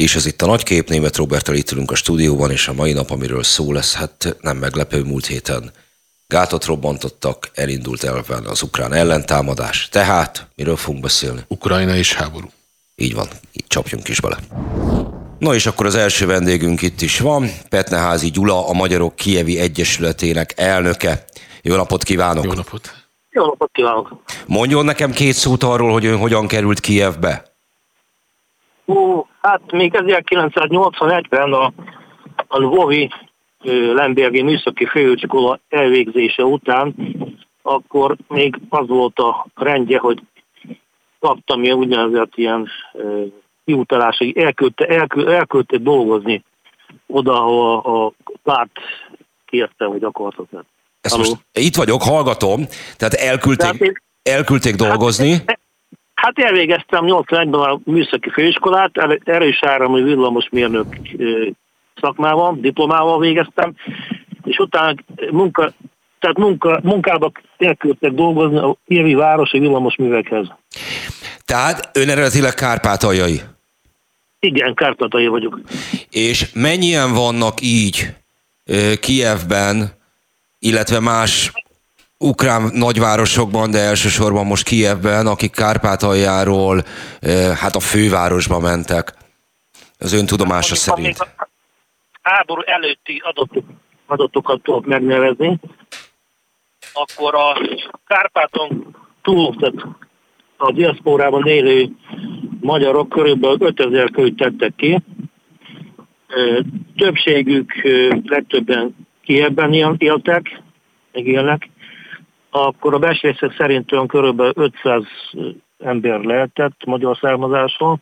és ez itt a nagykép, német Robertel itt ülünk a stúdióban, és a mai nap, amiről szó lesz, hát nem meglepő múlt héten. Gátot robbantottak, elindult elven az ukrán ellentámadás. Tehát, miről fogunk beszélni? Ukrajna és háború. Így van, így csapjunk is bele. No és akkor az első vendégünk itt is van, Petneházi Gyula, a Magyarok Kievi Egyesületének elnöke. Jó napot kívánok! Jó napot! Jó napot kívánok! Mondjon nekem két szót arról, hogy ön hogyan került Kievbe. Ó, hát még 1981-ben a, a Lvovi Lembergi Műszaki Főiskola elvégzése után, akkor még az volt a rendje, hogy kaptam ilyen úgynevezett ilyen kiutalásig, elküldte, elküldte, elküldte dolgozni oda, ahol a, a párt kérte, hogy akartok. Ezt most itt vagyok, hallgatom, tehát elküldték, tehát én, elküldték dolgozni. Hát, hát elvégeztem 81-ben a műszaki főiskolát, erős áramú villamos mérnök szakmával, diplomával végeztem, és utána munka, tehát munka, munkába elküldtek dolgozni a Évi városi villamos művekhez. Tehát ön eredetileg kárpátaljai? Igen, kárpátaljai vagyok. És mennyien vannak így Kievben, illetve más ukrán nagyvárosokban, de elsősorban most Kievben, akik Kárpátaljáról hát a fővárosba mentek. Az ön tudomása hát, szerint. A háború előtti adatok, adatokat tudok megnevezni, akkor a Kárpáton túl, tehát a diaszporában élő magyarok körülbelül 5000 könyvet tettek ki. Többségük legtöbben Kievben éltek, meg élnek. Akkor a becslések szerint olyan körülbelül 500 ember lehetett magyar származásról.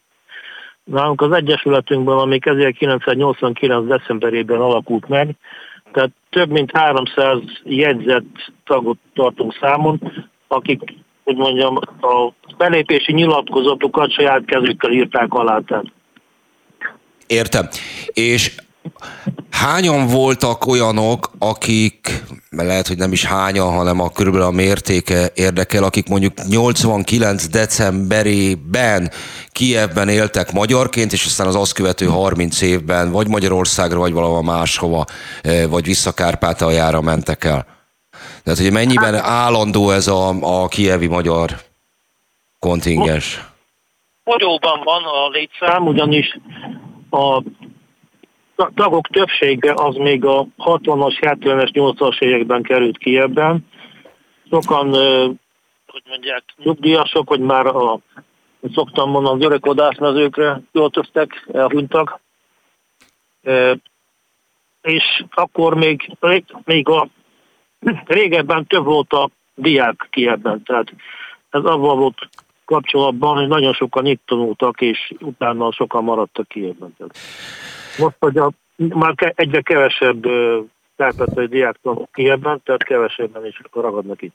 Nálunk az Egyesületünkben, ami 1989. decemberében alakult meg, tehát több mint 300 jegyzett tagot tartunk számon, akik, hogy mondjam, a belépési nyilatkozatokat saját kezükkel írták alá. Tehát. Értem. És hányan voltak olyanok, akik, lehet, hogy nem is hányan, hanem a körülbelül a mértéke érdekel, akik mondjuk 89 decemberében Kievben éltek magyarként, és aztán az azt követő 30 évben vagy Magyarországra, vagy valahol máshova, eh, vagy vissza Kárpátaljára mentek el. Tehát, hogy mennyiben hát- állandó ez a, a kievi magyar kontingens? Fogyóban van a létszám, ugyanis a tagok többsége az még a 60-as, 70-es, 80-as években került ki ebben. Sokan, hogy mondják, nyugdíjasok, hogy már a, szoktam mondani, az öreg vadászmezőkre költöztek, elhunytak. És akkor még, még a régebben több volt a diák ki ebben, tehát ez avval volt kapcsolatban, hogy nagyon sokan itt tanultak, és utána sokan maradtak ki ebben. Most, hogy a, már egyre kevesebb kárpátai diák tanul ki ebben, tehát kevesebben is ragadnak itt.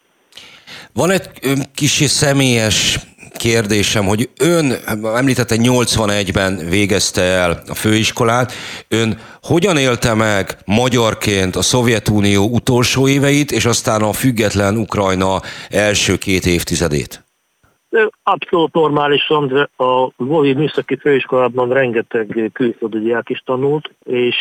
Van egy kis személyes kérdésem, hogy ön említette 81-ben végezte el a főiskolát, ön hogyan élte meg magyarként a Szovjetunió utolsó éveit, és aztán a független Ukrajna első két évtizedét? Abszolút normálisan, a Lvovi Műszaki Főiskolában rengeteg külföldi diák is tanult, és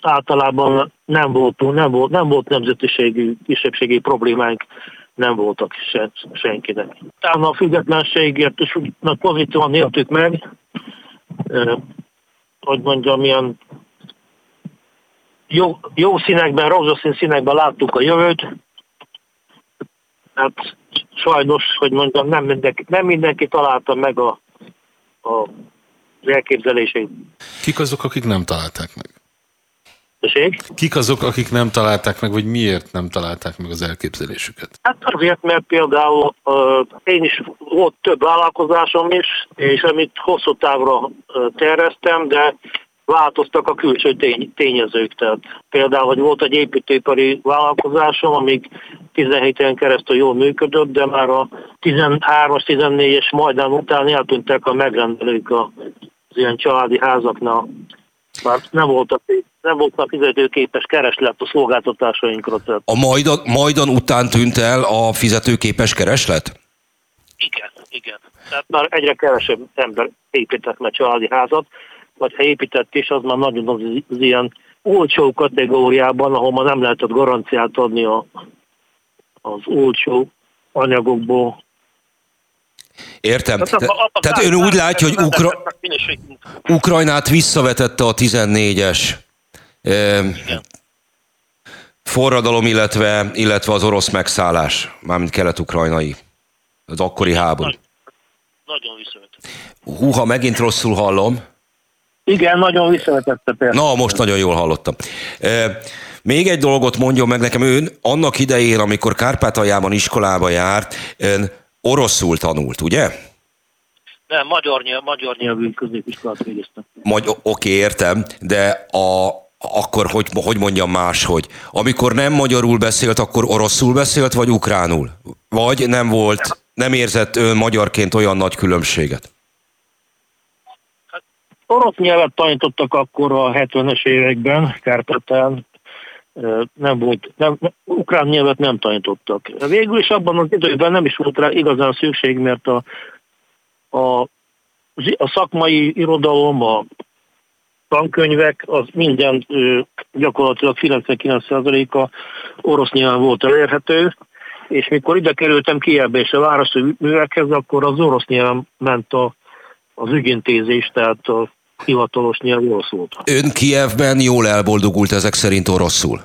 általában nem volt, nem volt, nem volt nemzetiségű, kisebbségi problémánk, nem voltak se, senkinek. Utána a függetlenségért is pozitívan éltük meg, hogy mondjam, milyen jó, jó színekben, rózsaszín színekben láttuk a jövőt, hát sajnos, hogy mondjam, nem mindenki, nem mindenki találta meg a, a, az elképzeléseit. Kik azok, akik nem találták meg? Tessék? Kik azok, akik nem találták meg, vagy miért nem találták meg az elképzelésüket? Hát azért, mert például uh, én is volt több vállalkozásom is, és amit hosszú távra uh, terveztem, de változtak a külső tény, tényezők. Tehát például, hogy volt egy építőipari vállalkozásom, amíg 17 éven keresztül jól működött, de már a 13-as, 14-es Majdán után eltűntek a megrendelők az ilyen családi házaknál. Már nem voltak, nem voltak fizetőképes kereslet a szolgáltatásainkra. Tehát. A Majdan, Majdan után tűnt el a fizetőképes kereslet? Igen, igen. Tehát már egyre kevesebb ember épített meg családi házat, vagy ha épített is, az már nagyon az, az ilyen olcsó kategóriában, ahol már nem lehetett garanciát adni a, az olcsó anyagokból. Értem. Tehát, a, a, a Tehát ön úgy látja, hogy Ukra... Ukrajnát visszavetette a 14-es forradalom, illetve, illetve az orosz megszállás, mármint kelet-ukrajnai, az akkori háború. Nagy, nagyon visszavetette. Húha, megint rosszul hallom. Igen, nagyon visszavetette persze. Na, most nagyon jól hallottam. Még egy dolgot mondjon meg nekem, ön annak idején, amikor Kárpátaljában iskolába járt, ön oroszul tanult, ugye? Nem, magyar, nyelv, magyar nyelvű középiskolát végeztem. Magy- oké, értem, de a, akkor hogy, hogy mondjam máshogy? Amikor nem magyarul beszélt, akkor oroszul beszélt, vagy ukránul? Vagy nem volt, nem érzett ön magyarként olyan nagy különbséget? Orosz nyelvet tanítottak akkor a 70-es években, Kárpátán, nem volt, nem, ukrán nyelvet nem tanítottak. Végül is abban az időben nem is volt rá igazán szükség, mert a, a, a szakmai irodalom, a tankönyvek, az minden gyakorlatilag 99%-a orosz nyelven volt elérhető, és mikor ide kerültem Kievbe és a városi művekhez, akkor az orosz nyelven ment a, az ügyintézés, tehát a hivatalos nyelv orosz volt. Ön Kievben jól elboldogult ezek szerint oroszul?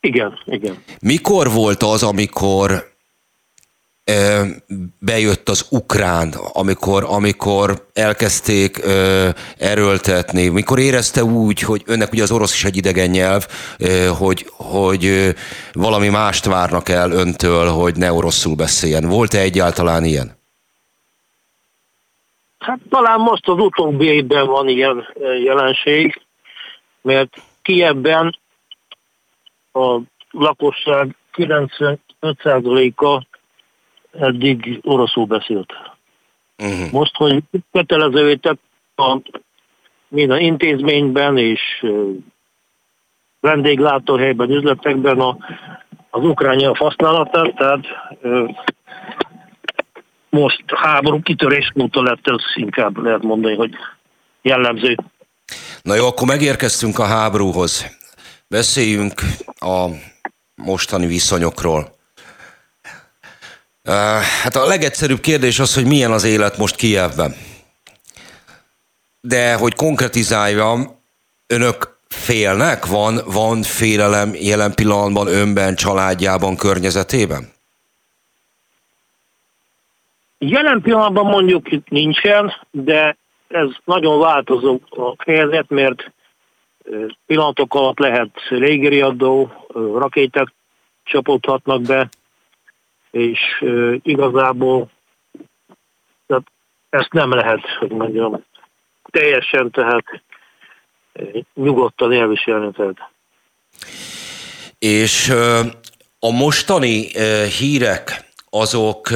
Igen, igen. Mikor volt az, amikor bejött az ukrán, amikor, amikor elkezdték ö, erőltetni, mikor érezte úgy, hogy önnek ugye az orosz is egy idegen nyelv, ö, hogy, hogy ö, valami mást várnak el öntől, hogy ne oroszul beszéljen. Volt-e egyáltalán ilyen? Hát talán most az utóbbi évben van ilyen jelenség, mert Kievben a lakosság 95%-a eddig oroszul beszélt. Uh-huh. Most, hogy kötelezővé tett a minden intézményben és vendéglátóhelyben, üzletekben a, az ukrán nyelv használatát, tehát most háború kitörés óta lett ez inkább lehet mondani, hogy jellemző. Na jó, akkor megérkeztünk a háborúhoz. Beszéljünk a mostani viszonyokról. Hát a legegyszerűbb kérdés az, hogy milyen az élet most Kijevben. De hogy konkretizáljam, önök félnek? Van, van félelem jelen pillanatban önben, családjában, környezetében? Jelen pillanatban mondjuk nincsen, de ez nagyon változó a helyzet, mert pillanatok alatt lehet légiriadó, rakéták csapódhatnak be, és igazából tehát ezt nem lehet, hogy mondjam, teljesen tehát nyugodtan elviselni. Tehát. És a mostani hírek azok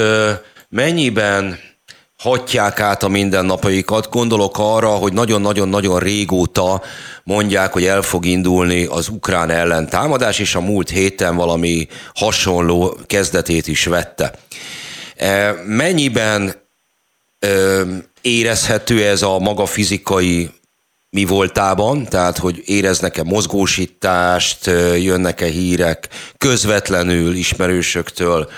mennyiben hatják át a mindennapjaikat. Gondolok arra, hogy nagyon-nagyon-nagyon régóta mondják, hogy el fog indulni az ukrán ellen támadás, és a múlt héten valami hasonló kezdetét is vette. E, mennyiben érezhető ez a maga fizikai mi voltában, tehát hogy éreznek-e mozgósítást, jönnek-e hírek közvetlenül ismerősöktől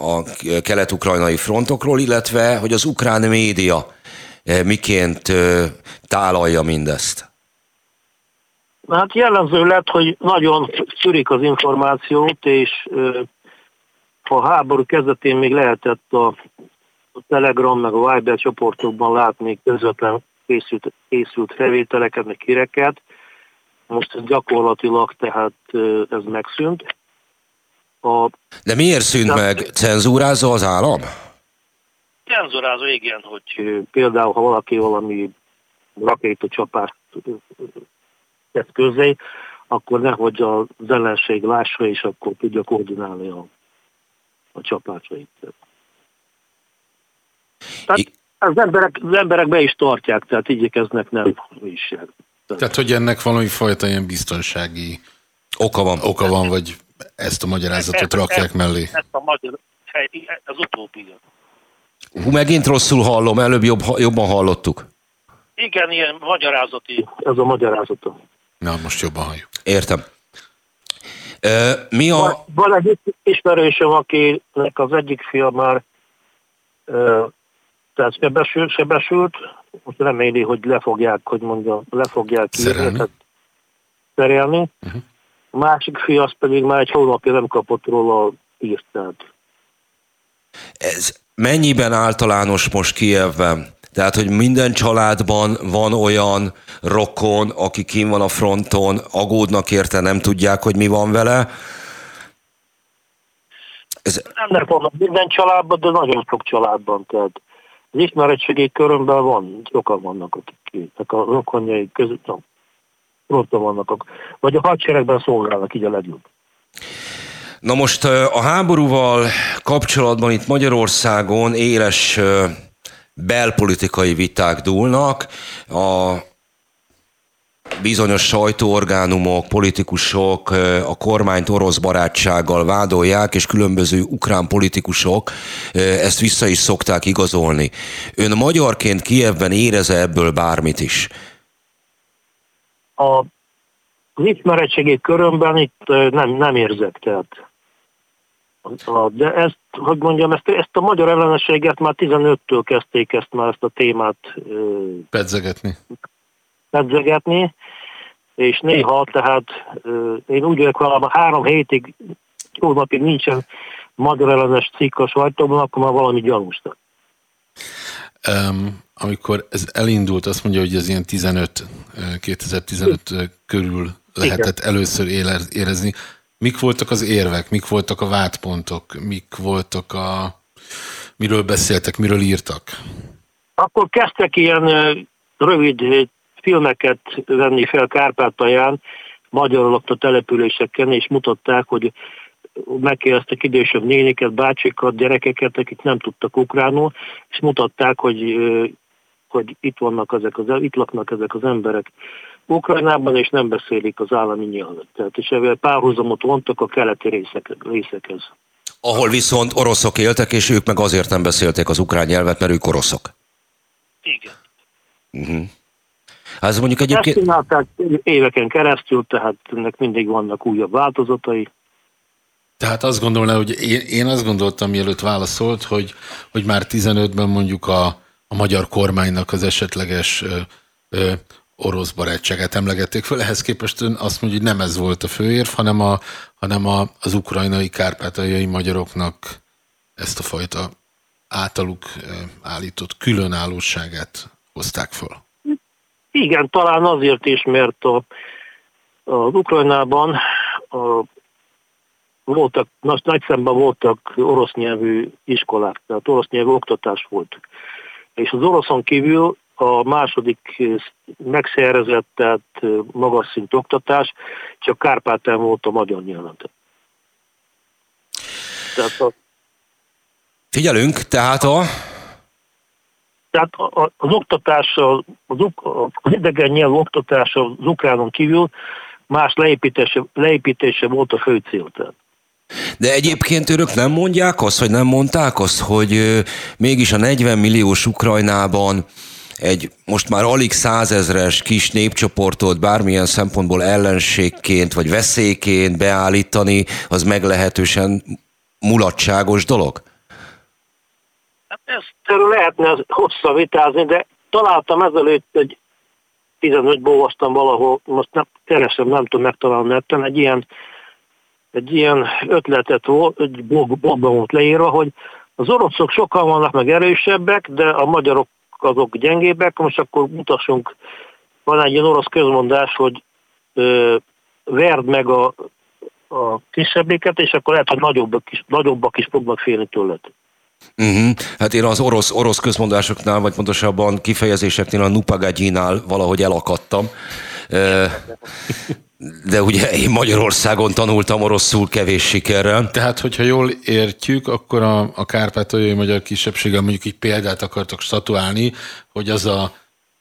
a kelet-ukrajnai frontokról, illetve hogy az ukrán média miként tálalja mindezt? Hát jellemző lett, hogy nagyon szürik az információt, és a háború kezdetén még lehetett a, a Telegram meg a Viber csoportokban látni közvetlen készült, készült felvételeket, meg híreket. Most ez gyakorlatilag tehát ez megszűnt. A, De miért szűnt de, meg? Cenzúrázza az állam? Cenzúrázó, igen, hogy például ha valaki valami rakétacsapást tett közé, akkor nehogy az ellenség lássa, és akkor tudja koordinálni a, a csapásait. Tehát I- az emberek, az emberek be is tartják, tehát igyekeznek nem is. Tehát, hogy ennek valami fajta ilyen biztonsági oka van, oka van vagy ezt a magyarázatot ezt, rakják ezt, mellé? Ezt a magyar, az utóbbi. Hú, megint rosszul hallom, előbb jobb, jobban hallottuk. Igen, ilyen magyarázati, ez a magyarázata. Na, most jobban halljuk. Értem. Ö, Mi a... Van, van egy ismerősöm, akinek az egyik fia már ö, tehát sebesült, sebesült, most reméli, hogy le fogják, hogy mondja, le fogják Szerelni. tehát szerelni. Uh-huh. A másik fia az pedig már egy hónapja nem kapott róla írt. Tehát. Ez mennyiben általános most Kievben? Tehát, hogy minden családban van olyan rokon, aki kim van a fronton, agódnak érte, nem tudják, hogy mi van vele. Ez, Nem vannak minden családban, de nagyon sok családban. Tehát az ismeretségi körömben van, sokan vannak, akik a rokonjai között, fronton vannak, ak- vagy a hadseregben szolgálnak, így a legjobb. Na most a háborúval kapcsolatban itt Magyarországon éles belpolitikai viták dúlnak. A bizonyos sajtóorgánumok, politikusok a kormányt orosz barátsággal vádolják, és különböző ukrán politikusok ezt vissza is szokták igazolni. Ön magyarként Kievben érez ebből bármit is? A az ismeretségi körömben itt nem, nem érzek, tehát. A- De ezt, hogy mondjam, ezt, ezt a magyar ellenességet már 15-től kezdték ezt már ezt a témát Pedzegetni. pedzegetni, és néha, tehát én úgy vagyok ha három hétig, jó napig nincsen magyar ellenes cikk a sajtóban, akkor már valami gyanús. Um, amikor ez elindult, azt mondja, hogy ez ilyen 15, eh, 2015 eh, körül lehetett először éle- érezni. Mik voltak az érvek, mik voltak a vádpontok, mik voltak a... Miről beszéltek, miről írtak? Akkor kezdtek ilyen ö, rövid filmeket venni fel Kárpátalján, magyar lakta településeken, és mutatták, hogy megkérdeztek idősebb néniket, bácsikat, gyerekeket, akik nem tudtak ukránul, és mutatták, hogy, hogy itt vannak ezek az, itt laknak ezek az emberek Ukrajnában, és nem beszélik az állami nyelvet. Tehát, és ezzel párhuzamot vontak a keleti részek, részekhez. Ahol viszont oroszok éltek, és ők meg azért nem beszélték az ukrán nyelvet, mert ők oroszok. Igen. Hát ez mondjuk Ezt egyébként... csinálták éveken keresztül, tehát ennek mindig vannak újabb változatai. Tehát azt gondolná, hogy én, én azt gondoltam, mielőtt válaszolt, hogy, hogy már 15-ben mondjuk a, a magyar kormánynak az esetleges orosz barátságát emlegették föl. Ehhez képest ön azt mondja, hogy nem ez volt a főérv, hanem, a, hanem a, az ukrajnai, kárpátaljai magyaroknak ezt a fajta általuk állított különállóságát hozták föl. Igen, talán azért is, mert a, az Ukrajnában a, voltak, nagy, nagy szemben voltak orosz nyelvű iskolák, tehát orosz nyelvű oktatás volt. És az oroszon kívül a második megszerzett, tehát eh, magas szint oktatás, csak Kárpátán volt a magyar nyelven. Tehát, a, Figyelünk, tehát a... tehát az oktatás, az, az idegen nyelv oktatása az ukránon kívül más leépítése, leépítése volt a fő cél. Tehát. De egyébként ők nem mondják azt, vagy nem mondták azt, hogy mégis a 40 milliós Ukrajnában egy most már alig százezres kis népcsoportot bármilyen szempontból ellenségként vagy veszélyként beállítani, az meglehetősen mulatságos dolog? Ezt lehetne hosszan vitázni, de találtam ezelőtt egy 15 olvastam valahol, most nem, keresem, nem tudom megtalálni netten, egy ilyen, egy ilyen ötletet volt, egy blog, blogban volt leírva, hogy az oroszok sokan vannak meg erősebbek, de a magyarok azok gyengébbek, most akkor mutassunk, van egy ilyen orosz közmondás, hogy ö, verd meg a, a kisebbéket, és akkor lehet, hogy nagyobbak is, nagyobbak is fognak félni tőled. Uh-huh. Hát én az orosz, orosz közmondásoknál, vagy pontosabban kifejezéseknél a Nupagagyinál valahogy elakadtam. Ö, De ugye én Magyarországon tanultam oroszul kevés sikerrel. Tehát, hogyha jól értjük, akkor a, a kárpátaljai magyar kisebbséggel mondjuk egy példát akartak statuálni, hogy az a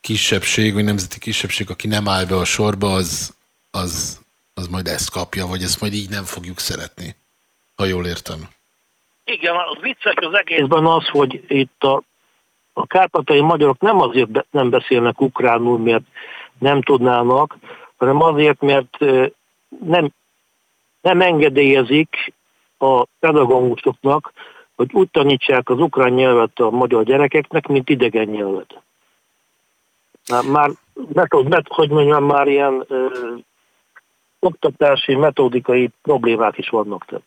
kisebbség, vagy nemzeti kisebbség, aki nem áll be a sorba, az, az, az majd ezt kapja, vagy ezt majd így nem fogjuk szeretni. Ha jól értem. Igen, az vicces az egészben az, hogy itt a a kárpátai magyarok nem azért nem beszélnek ukránul, mert nem tudnának, hanem azért, mert nem, nem engedélyezik a pedagógusoknak, hogy úgy tanítsák az ukrán nyelvet a magyar gyerekeknek, mint idegen nyelvet. Már, metod, met, hogy mondjam, már ilyen ö, oktatási, metodikai problémák is vannak. Tehát.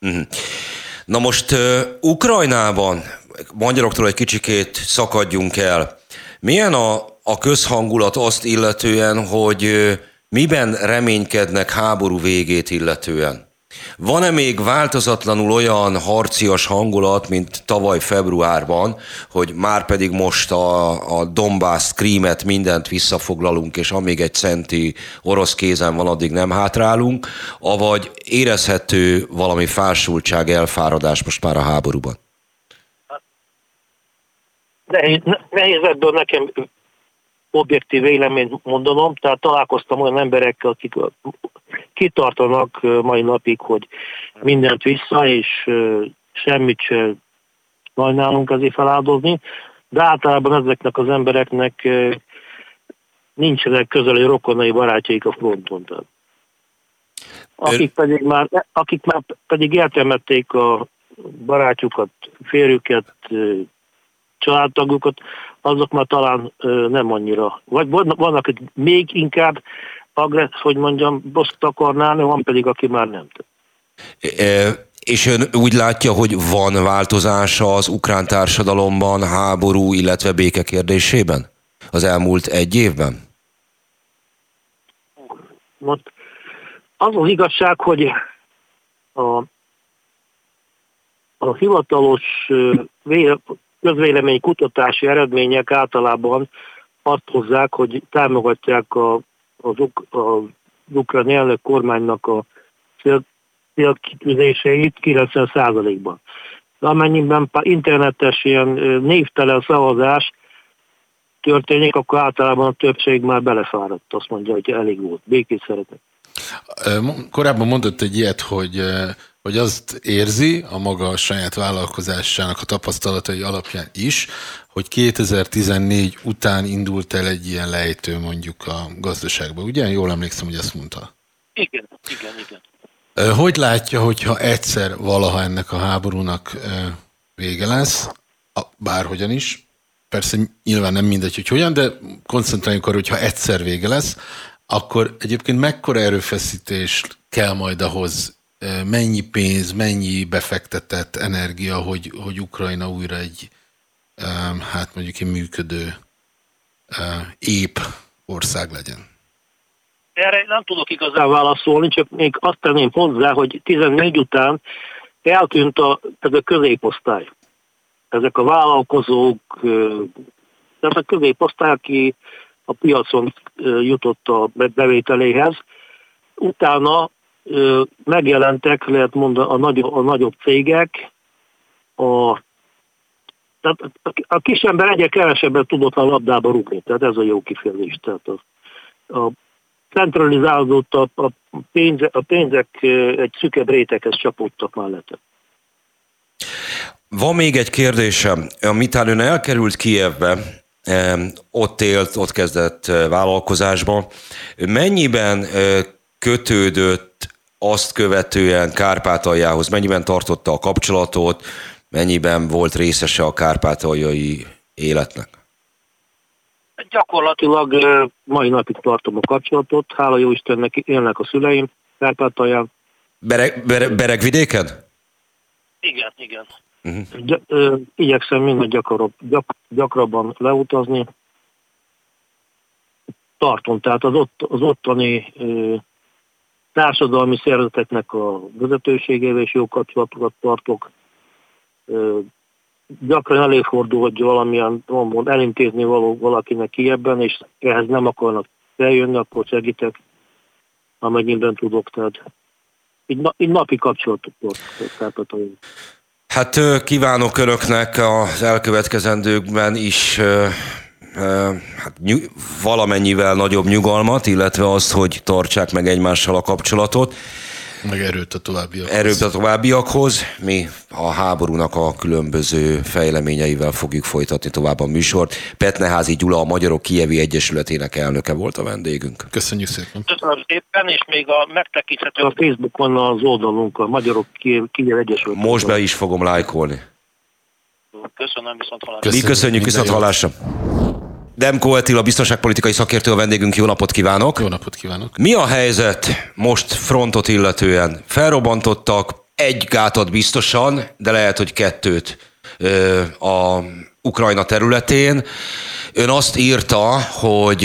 Uh-huh. Na most uh, Ukrajnában, magyaroktól egy kicsikét szakadjunk el. Milyen a, a közhangulat azt illetően, hogy miben reménykednek háború végét illetően? Van-e még változatlanul olyan harcias hangulat, mint tavaly februárban, hogy már pedig most a, a Donbass, Krímet, mindent visszafoglalunk, és amíg egy centi orosz kézen van, addig nem hátrálunk, avagy érezhető valami fásultság, elfáradás most már a háborúban? Nehéz, nehéz ebből nekem objektív véleményt mondanom, tehát találkoztam olyan emberekkel, akik kitartanak mai napig, hogy mindent vissza, és semmit se sajnálunk ezért feláldozni, de általában ezeknek az embereknek nincsenek közeli rokonai barátjaik a fronton. Akik pedig már, akik már pedig eltemették a barátjukat, férjüket, családtagokat, azok már talán nem annyira, vagy vannak, akik még inkább agressz, hogy mondjam, boszt akarnálni, van pedig, aki már nem tud. És ön úgy látja, hogy van változása az ukrán társadalomban háború, illetve béke kérdésében az elmúlt egy évben? Most az az igazság, hogy a, a hivatalos közvélemény kutatási eredmények általában azt hozzák, hogy támogatják a, az, az ukrán elnök kormánynak a célkitűzéseit 90%-ban. De amennyiben internetes ilyen névtelen szavazás történik, akkor általában a többség már belefáradt, azt mondja, hogy elég volt, békét szeretek. Korábban mondott egy ilyet, hogy hogy azt érzi a maga saját vállalkozásának a tapasztalatai alapján is, hogy 2014 után indult el egy ilyen lejtő mondjuk a gazdaságba. Ugye? Jól emlékszem, hogy ezt mondta. Igen, igen, igen. Hogy látja, hogyha egyszer valaha ennek a háborúnak vége lesz, bárhogyan is, persze nyilván nem mindegy, hogy hogyan, de koncentráljunk arra, hogyha egyszer vége lesz, akkor egyébként mekkora erőfeszítés kell majd ahhoz mennyi pénz, mennyi befektetett energia, hogy, hogy Ukrajna újra egy, hát mondjuk egy működő, ép ország legyen? Erre nem tudok igazán válaszolni, csak még azt tenném hozzá, hogy 14 után eltűnt a, ez a középosztály. Ezek a vállalkozók, ez a középosztály, aki a piacon jutott a bevételéhez. Utána megjelentek, lehet mondani, a, nagy, a nagyobb cégek, a, tehát a kis ember egyre kevesebbet tudott a labdába rúgni, tehát ez a jó kifejezés. Tehát a, a centralizálódott a, a, pénze, a pénzek egy szükebb réteghez csapódtak mellette. Van még egy kérdésem. Amitán ön elkerült Kievbe, ott élt, ott kezdett vállalkozásba. Mennyiben kötődött azt követően Kárpátaljához mennyiben tartotta a kapcsolatot, mennyiben volt részese a kárpátaljai életnek? Gyakorlatilag mai napig tartom a kapcsolatot, hála jó Istennek élnek a szüleim Kárpátalján. Bereg, bereg, Beregvidéken? Igen, igen. Uh-huh. Gy- ö, igyekszem minél gyakarabb, gyak, gyakrabban leutazni. Tartom, tehát az, ott, az ottani ö, társadalmi szervezeteknek a vezetőségével is jó kapcsolatokat tartok. Gyakran előfordul, hogy valamilyen mond, elintézni való valakinek ki ebben, és ehhez nem akarnak feljönni, akkor segítek, amennyiben tudok. Tehát így, így napi kapcsolatot tartok. Hát kívánok Önöknek az elkövetkezendőkben is hát, ny- valamennyivel nagyobb nyugalmat, illetve azt, hogy tartsák meg egymással a kapcsolatot. Meg erőt a továbbiakhoz. Erőt a továbbiakhoz. Mi a háborúnak a különböző fejleményeivel fogjuk folytatni tovább a műsort. Petneházi Gyula, a Magyarok Kijevi Egyesületének elnöke volt a vendégünk. Köszönjük szépen. Köszönöm szépen, és még a megtekinthető a Facebookon az oldalunk, a Magyarok Kijevi Egyesület. Most be is fogom lájkolni. Köszönöm, viszont hallásra. Mi köszönjük viszont hallásra. Demko Attila, biztonságpolitikai szakértő a vendégünk, jó napot kívánok! Jó napot kívánok! Mi a helyzet most frontot illetően? Felrobbantottak egy gátat biztosan, de lehet, hogy kettőt a Ukrajna területén. Ön azt írta, hogy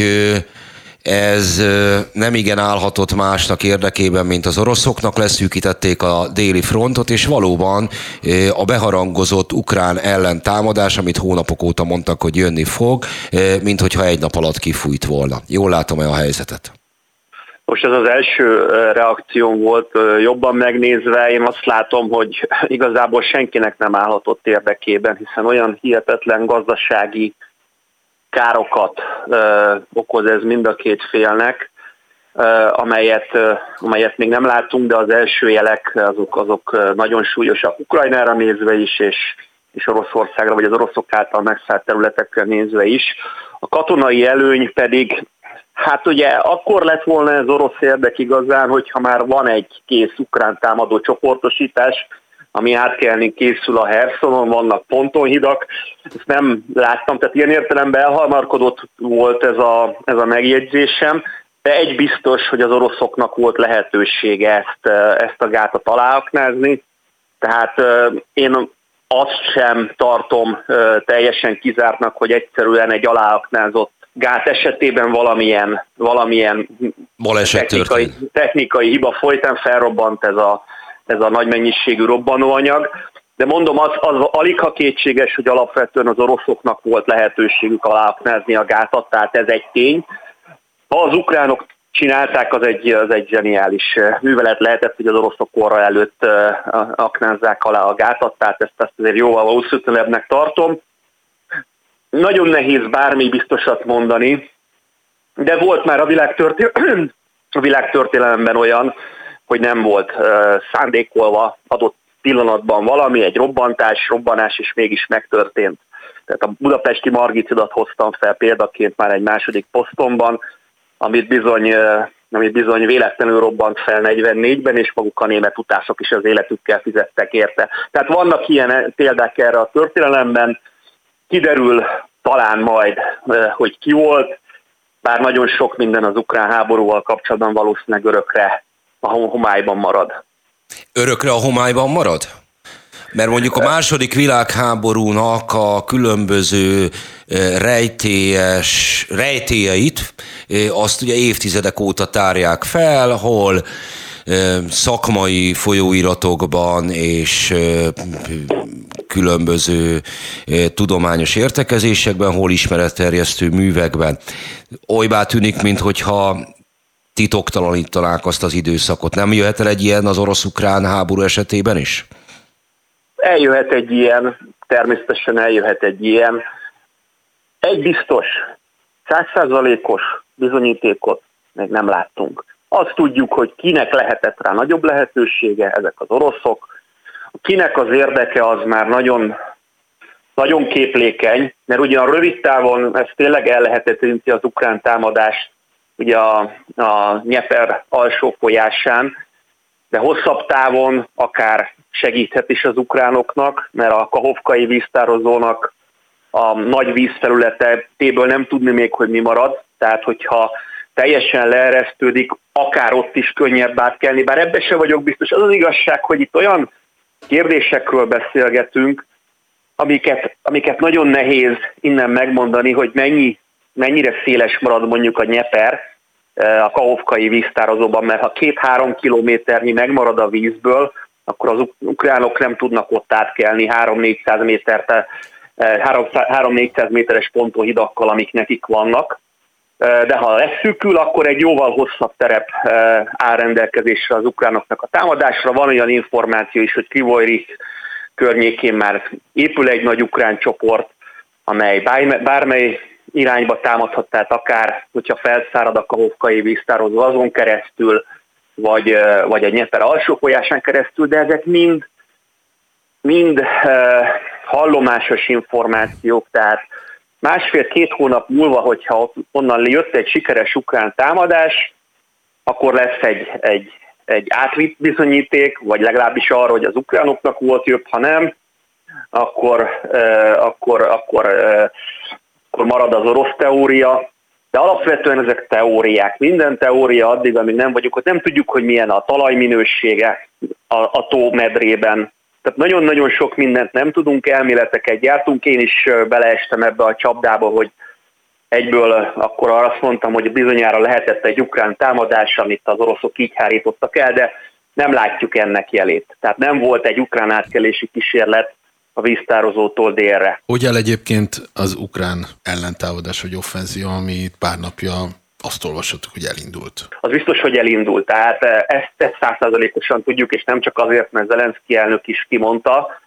ez nem igen állhatott másnak érdekében, mint az oroszoknak, leszűkítették a déli frontot, és valóban a beharangozott ukrán ellen támadás, amit hónapok óta mondtak, hogy jönni fog, mint hogyha egy nap alatt kifújt volna. Jól látom-e a helyzetet? Most ez az első reakcióm volt, jobban megnézve, én azt látom, hogy igazából senkinek nem állhatott érdekében, hiszen olyan hihetetlen gazdasági károkat ö, okoz ez mind a két félnek, ö, amelyet, ö, amelyet még nem látunk, de az első jelek azok, azok nagyon súlyosak Ukrajnára nézve is, és, és Oroszországra, vagy az oroszok által megszállt területekre nézve is. A katonai előny pedig, hát ugye akkor lett volna ez orosz érdek igazán, hogyha már van egy kész ukrán támadó csoportosítás, ami átkelni készül a Hersonon, vannak pontonhidak, ezt nem láttam, tehát ilyen értelemben elhalmarkodott volt ez a, ez a megjegyzésem, de egy biztos, hogy az oroszoknak volt lehetősége ezt, ezt a gátat aláaknázni, tehát én azt sem tartom teljesen kizártnak, hogy egyszerűen egy aláaknázott gát esetében valamilyen, valamilyen technikai, technikai hiba folytán felrobbant ez a, ez a nagy mennyiségű robbanóanyag. De mondom, az, az alig ha kétséges, hogy alapvetően az oroszoknak volt lehetőségük aláaknázni a gátat, tehát ez egy tény. Ha az ukránok csinálták, az egy, az egy zseniális művelet lehetett, hogy az oroszok korra előtt aknázzák alá a gátat, tehát ezt, ezt azért jóval valószínűlebbnek tartom. Nagyon nehéz bármi biztosat mondani, de volt már a világtörténelemben, a világtörténelemben olyan, hogy nem volt szándékolva adott pillanatban valami, egy robbantás, robbanás, és mégis megtörtént. Tehát a budapesti Margicidat hoztam fel példaként már egy második posztomban, amit bizony, amit bizony véletlenül robbant fel 44-ben, és maguk a német utások is az életükkel fizettek érte. Tehát vannak ilyen példák erre a történelemben, kiderül talán majd, hogy ki volt, bár nagyon sok minden az ukrán háborúval kapcsolatban valószínűleg örökre a homályban marad. Örökre a homályban marad? Mert mondjuk a második világháborúnak a különböző eh, rejtélyes, rejtélyeit, eh, azt ugye évtizedek óta tárják fel, hol eh, szakmai folyóiratokban és különböző tudományos értekezésekben, hol ismeretterjesztő művekben. Olybá tűnik, mintha titoktalanítanák azt az időszakot. Nem jöhet el egy ilyen az orosz-ukrán háború esetében is? Eljöhet egy ilyen, természetesen eljöhet egy ilyen. Egy biztos, százszázalékos bizonyítékot még nem láttunk. Azt tudjuk, hogy kinek lehetett rá nagyobb lehetősége, ezek az oroszok. Kinek az érdeke az már nagyon, nagyon képlékeny, mert ugyan rövid távon ez tényleg el lehetetleníti az ukrán támadást, ugye a, a Nyeper alsó folyásán, de hosszabb távon akár segíthet is az ukránoknak, mert a kahovkai víztározónak a nagy vízfelületetéből nem tudni még, hogy mi marad, tehát hogyha teljesen leeresztődik, akár ott is könnyebb átkelni, bár ebbe se vagyok biztos. Az az igazság, hogy itt olyan kérdésekről beszélgetünk, amiket, amiket nagyon nehéz innen megmondani, hogy mennyi, mennyire széles marad mondjuk a nyeper, a kahovkai víztározóban, mert ha két-három kilométernyi megmarad a vízből, akkor az ukránok nem tudnak ott átkelni 3-400 métert, 3-400 méteres pontóhidakkal, amik nekik vannak. De ha leszűkül, akkor egy jóval hosszabb terep áll rendelkezésre az ukránoknak a támadásra. Van olyan információ is, hogy Krivojri környékén már épül egy nagy ukrán csoport, amely bármely irányba támadhat, tehát akár, hogyha felszárad a kahovkai víztározó azon keresztül, vagy, vagy a Nyeper alsó folyásán keresztül, de ezek mind, mind hallomásos információk, tehát másfél-két hónap múlva, hogyha onnan jött egy sikeres ukrán támadás, akkor lesz egy, egy, egy átvitt bizonyíték, vagy legalábbis arra, hogy az ukránoknak volt jobb, ha nem, akkor, eh, akkor, akkor, akkor marad az orosz teória. De alapvetően ezek teóriák. Minden teória addig, amíg nem vagyunk ott, nem tudjuk, hogy milyen a talajminősége a, a tómedrében, tehát nagyon-nagyon sok mindent nem tudunk, elméleteket gyártunk. Én is beleestem ebbe a csapdába, hogy egyből akkor azt mondtam, hogy bizonyára lehetett egy ukrán támadás, amit az oroszok így hárítottak el, de nem látjuk ennek jelét. Tehát nem volt egy ukrán átkelési kísérlet a víztározótól délre. Hogy el egyébként az ukrán ellentámadás vagy offenzió, ami pár napja azt olvashatjuk, hogy elindult. Az biztos, hogy elindult. Tehát eh, ezt, ezt százszázalékosan tudjuk, és nem csak azért, mert Zelenszky elnök is kimondta,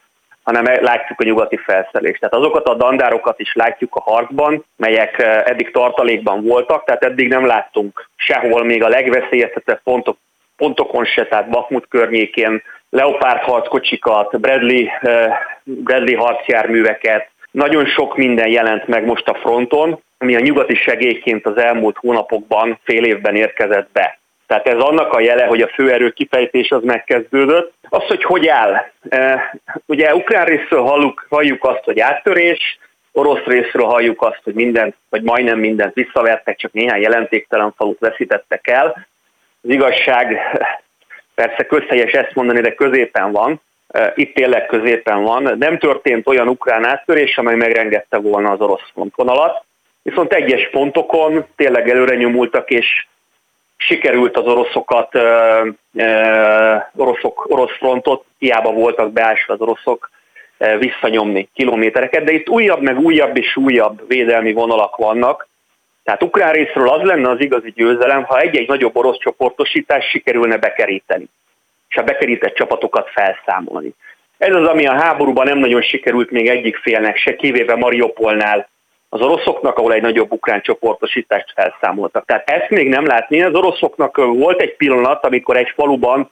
hanem látjuk a nyugati felszerelést. Tehát azokat a dandárokat is látjuk a harcban, melyek eh, eddig tartalékban voltak, tehát eddig nem láttunk sehol még a legveszélyeztetett pontok, pontokon se, tehát Bakmut környékén, Leopard harckocsikat, Bradley, eh, Bradley harcjárműveket, nagyon sok minden jelent meg most a fronton, ami a nyugati segélyként az elmúlt hónapokban, fél évben érkezett be. Tehát ez annak a jele, hogy a főerő kifejtés az megkezdődött. Az, hogy hogy áll. E, ugye ukrán részről halljuk, halljuk azt, hogy áttörés, orosz részről halljuk azt, hogy mindent, vagy majdnem mindent visszavertek, csak néhány jelentéktelen falut veszítettek el. Az igazság, persze közhelyes ezt mondani, de középen van. Itt tényleg középen van. Nem történt olyan ukrán áttörés, amely megrengette volna az orosz frontvonalat viszont egyes pontokon tényleg előre nyomultak, és sikerült az oroszokat, oroszok, orosz frontot, hiába voltak beásva az oroszok, visszanyomni kilométereket, de itt újabb, meg újabb és újabb védelmi vonalak vannak, tehát ukrán részről az lenne az igazi győzelem, ha egy-egy nagyobb orosz csoportosítás sikerülne bekeríteni, és a bekerített csapatokat felszámolni. Ez az, ami a háborúban nem nagyon sikerült még egyik félnek se, kivéve Mariupolnál az oroszoknak, ahol egy nagyobb ukrán csoportosítást felszámoltak. Tehát ezt még nem látni. Az oroszoknak volt egy pillanat, amikor egy faluban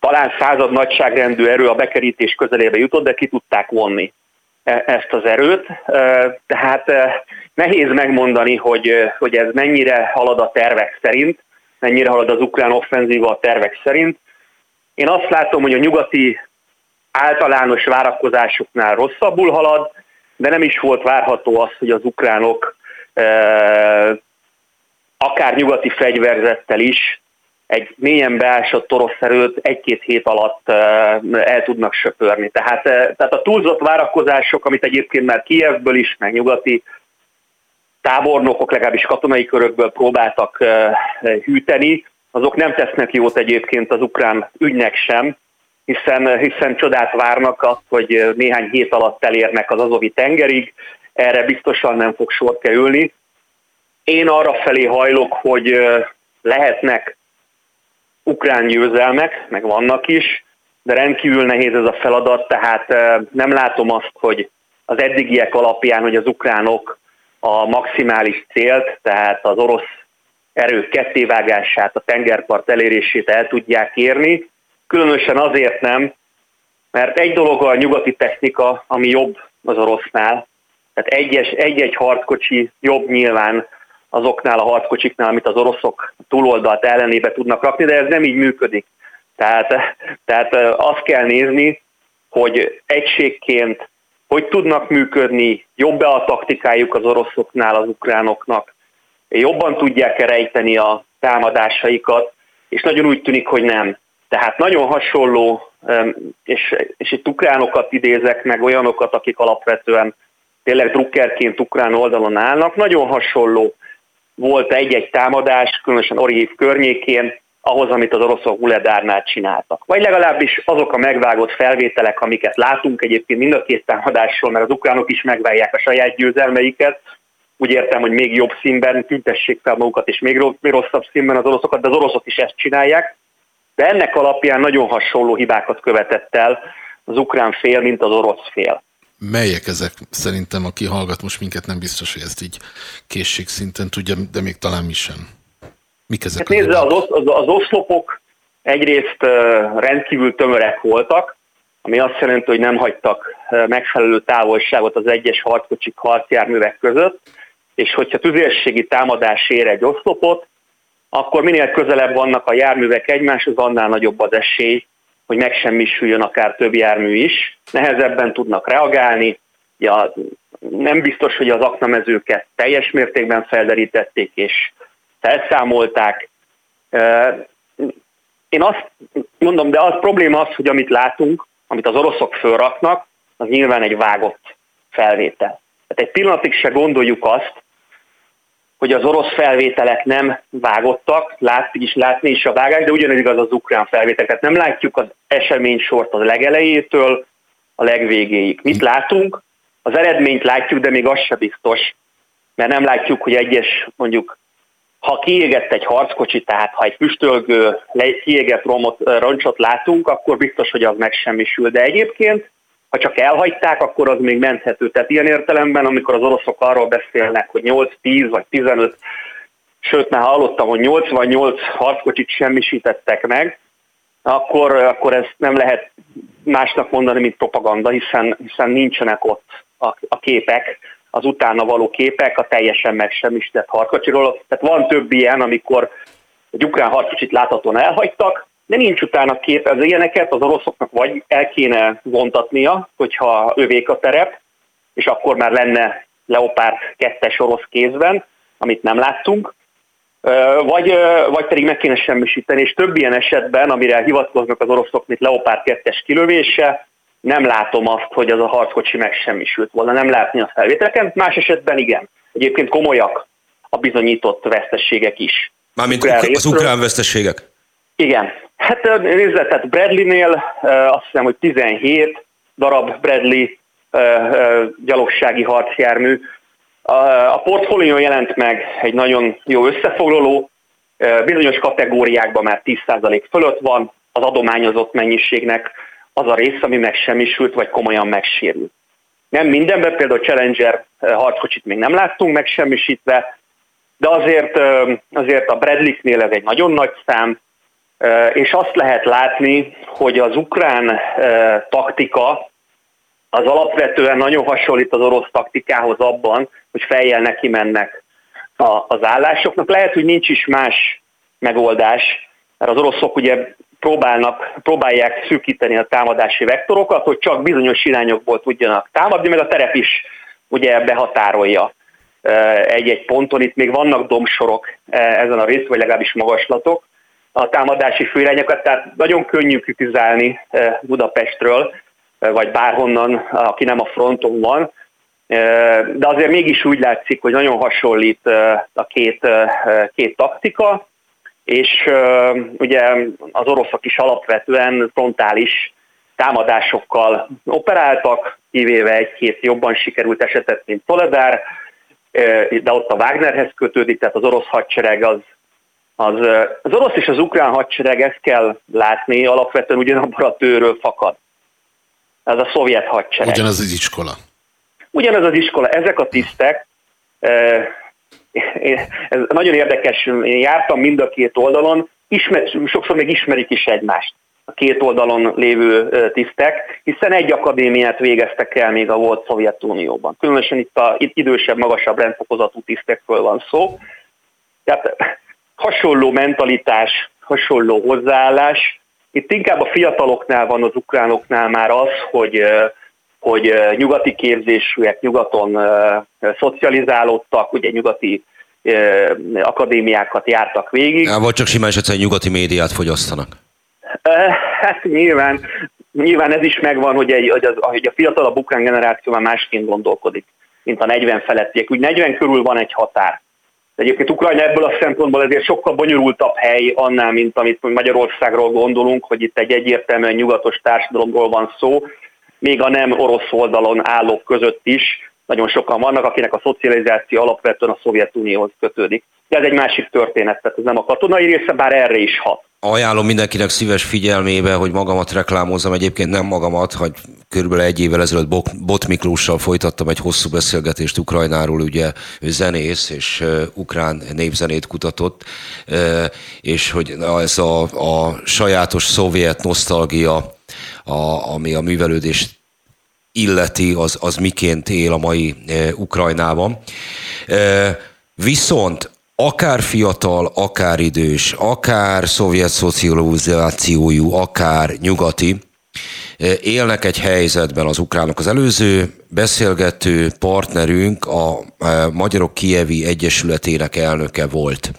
talán század nagyságrendű erő a bekerítés közelébe jutott, de ki tudták vonni ezt az erőt. Tehát nehéz megmondani, hogy, hogy ez mennyire halad a tervek szerint, mennyire halad az ukrán offenzíva a tervek szerint. Én azt látom, hogy a nyugati általános várakozásoknál rosszabbul halad, de nem is volt várható az, hogy az ukránok akár nyugati fegyverzettel is egy mélyen beásott orosz erőt egy-két hét alatt el tudnak söpörni. Tehát, tehát a túlzott várakozások, amit egyébként már Kijevből is, meg nyugati tábornokok, legalábbis katonai körökből próbáltak hűteni, azok nem tesznek jót egyébként az ukrán ügynek sem, hiszen, hiszen csodát várnak azt, hogy néhány hét alatt elérnek az azovi tengerig, erre biztosan nem fog sor kerülni. Én arra felé hajlok, hogy lehetnek ukrán győzelmek, meg vannak is, de rendkívül nehéz ez a feladat, tehát nem látom azt, hogy az eddigiek alapján, hogy az ukránok a maximális célt, tehát az orosz erők kettévágását, a tengerpart elérését el tudják érni. Különösen azért nem, mert egy dolog a nyugati technika, ami jobb az orosznál. Tehát egy-egy harckocsi jobb nyilván azoknál a harckocsiknál, amit az oroszok túloldalt ellenébe tudnak rakni, de ez nem így működik. Tehát, tehát azt kell nézni, hogy egységként hogy tudnak működni, jobb-e a taktikájuk az oroszoknál az ukránoknak, jobban tudják-e rejteni a támadásaikat, és nagyon úgy tűnik, hogy nem. Tehát nagyon hasonló, és, és itt ukránokat idézek meg, olyanokat, akik alapvetően tényleg drukkerként ukrán oldalon állnak, nagyon hasonló volt egy-egy támadás, különösen Orihív környékén, ahhoz, amit az oroszok Uledárnál csináltak. Vagy legalábbis azok a megvágott felvételek, amiket látunk egyébként mind a két támadásról, mert az ukránok is megválják a saját győzelmeiket, úgy értem, hogy még jobb színben tüntessék fel magukat, és még rosszabb színben az oroszokat, de az oroszok is ezt csinálják de ennek alapján nagyon hasonló hibákat követett el az ukrán fél, mint az orosz fél. Melyek ezek? Szerintem, aki hallgat most minket, nem biztos, hogy ezt így készségszinten tudja, de még talán mi sem. Mik ezek hát nézze, az, az, az oszlopok egyrészt rendkívül tömörek voltak, ami azt jelenti, hogy nem hagytak megfelelő távolságot az egyes harckocsik harcjárművek között, és hogyha tüzérségi támadás ér egy oszlopot, akkor minél közelebb vannak a járművek egymáshoz, annál nagyobb az esély, hogy megsemmisüljön akár több jármű is. Nehezebben tudnak reagálni, ja, nem biztos, hogy az aknamezőket teljes mértékben felderítették és felszámolták. Én azt mondom, de az probléma az, hogy amit látunk, amit az oroszok fölraknak, az nyilván egy vágott felvétel. Tehát egy pillanatig se gondoljuk azt, hogy az orosz felvételek nem vágottak, látszik is látni is a vágás, de ugyanez igaz az ukrán felvételeket. Nem látjuk az esemény sort az legelejétől a legvégéig. Mit látunk? Az eredményt látjuk, de még az se biztos, mert nem látjuk, hogy egyes mondjuk ha kiégett egy harckocsi, tehát ha egy füstölgő, kiégett romot, roncsot látunk, akkor biztos, hogy az megsemmisül. De egyébként, ha csak elhagyták, akkor az még menthető. Tehát ilyen értelemben, amikor az oroszok arról beszélnek, hogy 8-10 vagy 15, sőt már hallottam, hogy 88 harckocsit semmisítettek meg, akkor, akkor ezt nem lehet másnak mondani, mint propaganda, hiszen, hiszen nincsenek ott a, a képek, az utána való képek a teljesen megsemmisített harckocsiról. Tehát van több ilyen, amikor egy ukrán harckocsit láthatóan elhagytak, de nincs utána kép az ilyeneket, az oroszoknak vagy el kéne vontatnia, hogyha övék a terep, és akkor már lenne Leopard 2-es orosz kézben, amit nem láttunk, vagy, vagy pedig meg kéne semmisíteni, és több ilyen esetben, amire hivatkoznak az oroszok, mint Leopard 2-es kilövése, nem látom azt, hogy az a harckocsi megsemmisült volna, nem látni a felvételeken, más esetben igen. Egyébként komolyak a bizonyított vesztességek is. Mármint ukrán az ukrán vesztességek? Igen. Hát nézze, tehát Bradley-nél azt hiszem, hogy 17 darab Bradley gyalogsági harcjármű. A portfólió jelent meg egy nagyon jó összefoglaló, bizonyos kategóriákban már 10% fölött van, az adományozott mennyiségnek az a rész, ami megsemmisült, vagy komolyan megsérült. Nem mindenben, például Challenger harckocsit még nem láttunk megsemmisítve, de azért, azért a Bradley-nél ez egy nagyon nagy szám, és azt lehet látni, hogy az ukrán taktika az alapvetően nagyon hasonlít az orosz taktikához abban, hogy fejjel neki mennek az állásoknak. Lehet, hogy nincs is más megoldás, mert az oroszok ugye próbálnak, próbálják szűkíteni a támadási vektorokat, hogy csak bizonyos irányokból tudjanak támadni, meg a terep is ugye behatárolja egy-egy ponton. Itt még vannak domsorok ezen a részen, vagy legalábbis magaslatok a támadási főirányokat, tehát nagyon könnyű kritizálni Budapestről, vagy bárhonnan, aki nem a fronton van, de azért mégis úgy látszik, hogy nagyon hasonlít a két, két taktika, és ugye az oroszok is alapvetően frontális támadásokkal operáltak, kivéve egy-két jobban sikerült esetet, mint Toledár, de ott a Wagnerhez kötődik, tehát az orosz hadsereg az, az, az orosz és az ukrán hadsereg, ezt kell látni, alapvetően ugyanabban a tőről fakad. Ez a szovjet hadsereg. Ugyanaz az iskola. Ugyanaz az iskola. Ezek a tisztek ez nagyon érdekes, én jártam mind a két oldalon, ismer, sokszor még ismerik is egymást a két oldalon lévő tisztek, hiszen egy akadémiát végeztek el még a volt Szovjetunióban. Különösen itt a itt idősebb, magasabb rendfokozatú tisztekről van szó. Tehát hasonló mentalitás, hasonló hozzáállás. Itt inkább a fiataloknál van, az ukránoknál már az, hogy hogy nyugati képzésűek, nyugaton szocializálódtak, ugye nyugati akadémiákat jártak végig. Ja, vagy csak simán és egyszerűen nyugati médiát fogyasztanak. Hát nyilván, nyilván ez is megvan, hogy, egy, hogy, az, hogy a fiatalabb ukrán generáció már másként gondolkodik, mint a 40 felettiek. Úgy 40 körül van egy határ. Egyébként Ukrajna ebből a szempontból ezért sokkal bonyolultabb hely annál, mint amit Magyarországról gondolunk, hogy itt egy egyértelműen nyugatos társadalomról van szó, még a nem orosz oldalon állók között is nagyon sokan vannak, akinek a szocializáció alapvetően a Szovjetunióhoz kötődik. De ez egy másik történet, tehát ez nem a katonai része, bár erre is hat. ajánlom mindenkinek szíves figyelmébe, hogy magamat reklámozom, egyébként nem magamat, hogy körülbelül egy évvel ezelőtt Bot Miklóssal folytattam egy hosszú beszélgetést Ukrajnáról, ugye ő zenész, és ukrán népzenét kutatott, és hogy ez a, a sajátos szovjet nosztalgia, a, ami a művelődést illeti, az, az miként él a mai Ukrajnában. Viszont akár fiatal, akár idős, akár szovjet szocializációjú, akár nyugati, élnek egy helyzetben az ukránok. Az előző beszélgető partnerünk a Magyarok Kievi Egyesületének elnöke volt,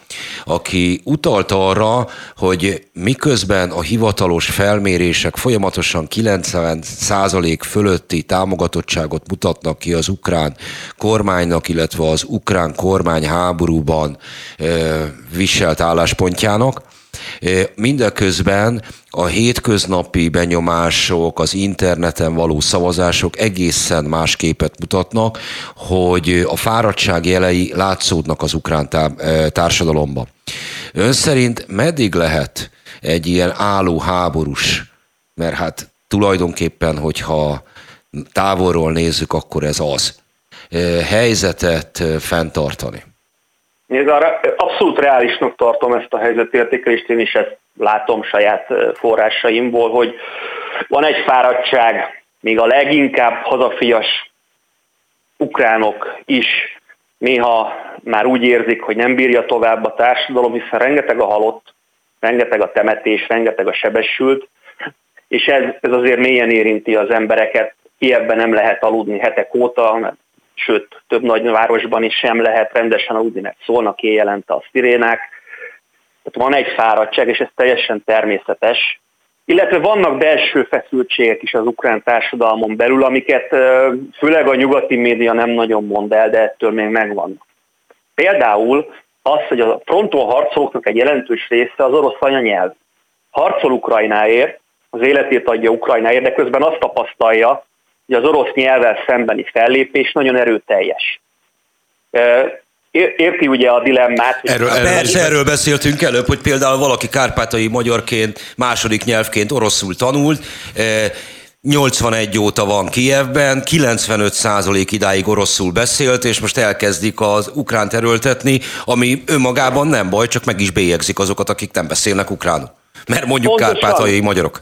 aki utalt arra, hogy miközben a hivatalos felmérések folyamatosan 90% fölötti támogatottságot mutatnak ki az ukrán kormánynak, illetve az ukrán kormány háborúban viselt álláspontjának, Mindeközben a hétköznapi benyomások, az interneten való szavazások egészen más képet mutatnak, hogy a fáradtság jelei látszódnak az ukrán társadalomban. Ön szerint meddig lehet egy ilyen álló háborús, mert hát tulajdonképpen, hogyha távolról nézzük, akkor ez az, helyzetet fenntartani? Nézd, arra abszolút reálisnak tartom ezt a helyzetértékelést, én is ezt látom saját forrásaimból, hogy van egy fáradtság, még a leginkább hazafias ukránok is néha már úgy érzik, hogy nem bírja tovább a társadalom, hiszen rengeteg a halott, rengeteg a temetés, rengeteg a sebesült, és ez, ez azért mélyen érinti az embereket. Kievben nem lehet aludni hetek óta, mert sőt több nagyvárosban is sem lehet rendesen aludni, mert szólnak éjjelente a szirénák. Tehát van egy fáradtság, és ez teljesen természetes. Illetve vannak belső feszültségek is az ukrán társadalmon belül, amiket főleg a nyugati média nem nagyon mond el, de ettől még megvannak. Például az, hogy a fronton harcolóknak egy jelentős része az orosz anyanyelv. Harcol Ukrajnáért, az életét adja Ukrajnáért, de közben azt tapasztalja, hogy az orosz nyelvvel szembeni fellépés nagyon erőteljes. Érti ugye a dilemmát? Erről, erről, persze, erről beszéltünk előbb, hogy például valaki kárpátai magyarként, második nyelvként oroszul tanult, 81 óta van Kijevben, 95% idáig oroszul beszélt, és most elkezdik az ukránt erőltetni, ami önmagában nem baj, csak meg is bélyegzik azokat, akik nem beszélnek ukránul. Mert mondjuk Pontosan. kárpátai magyarok.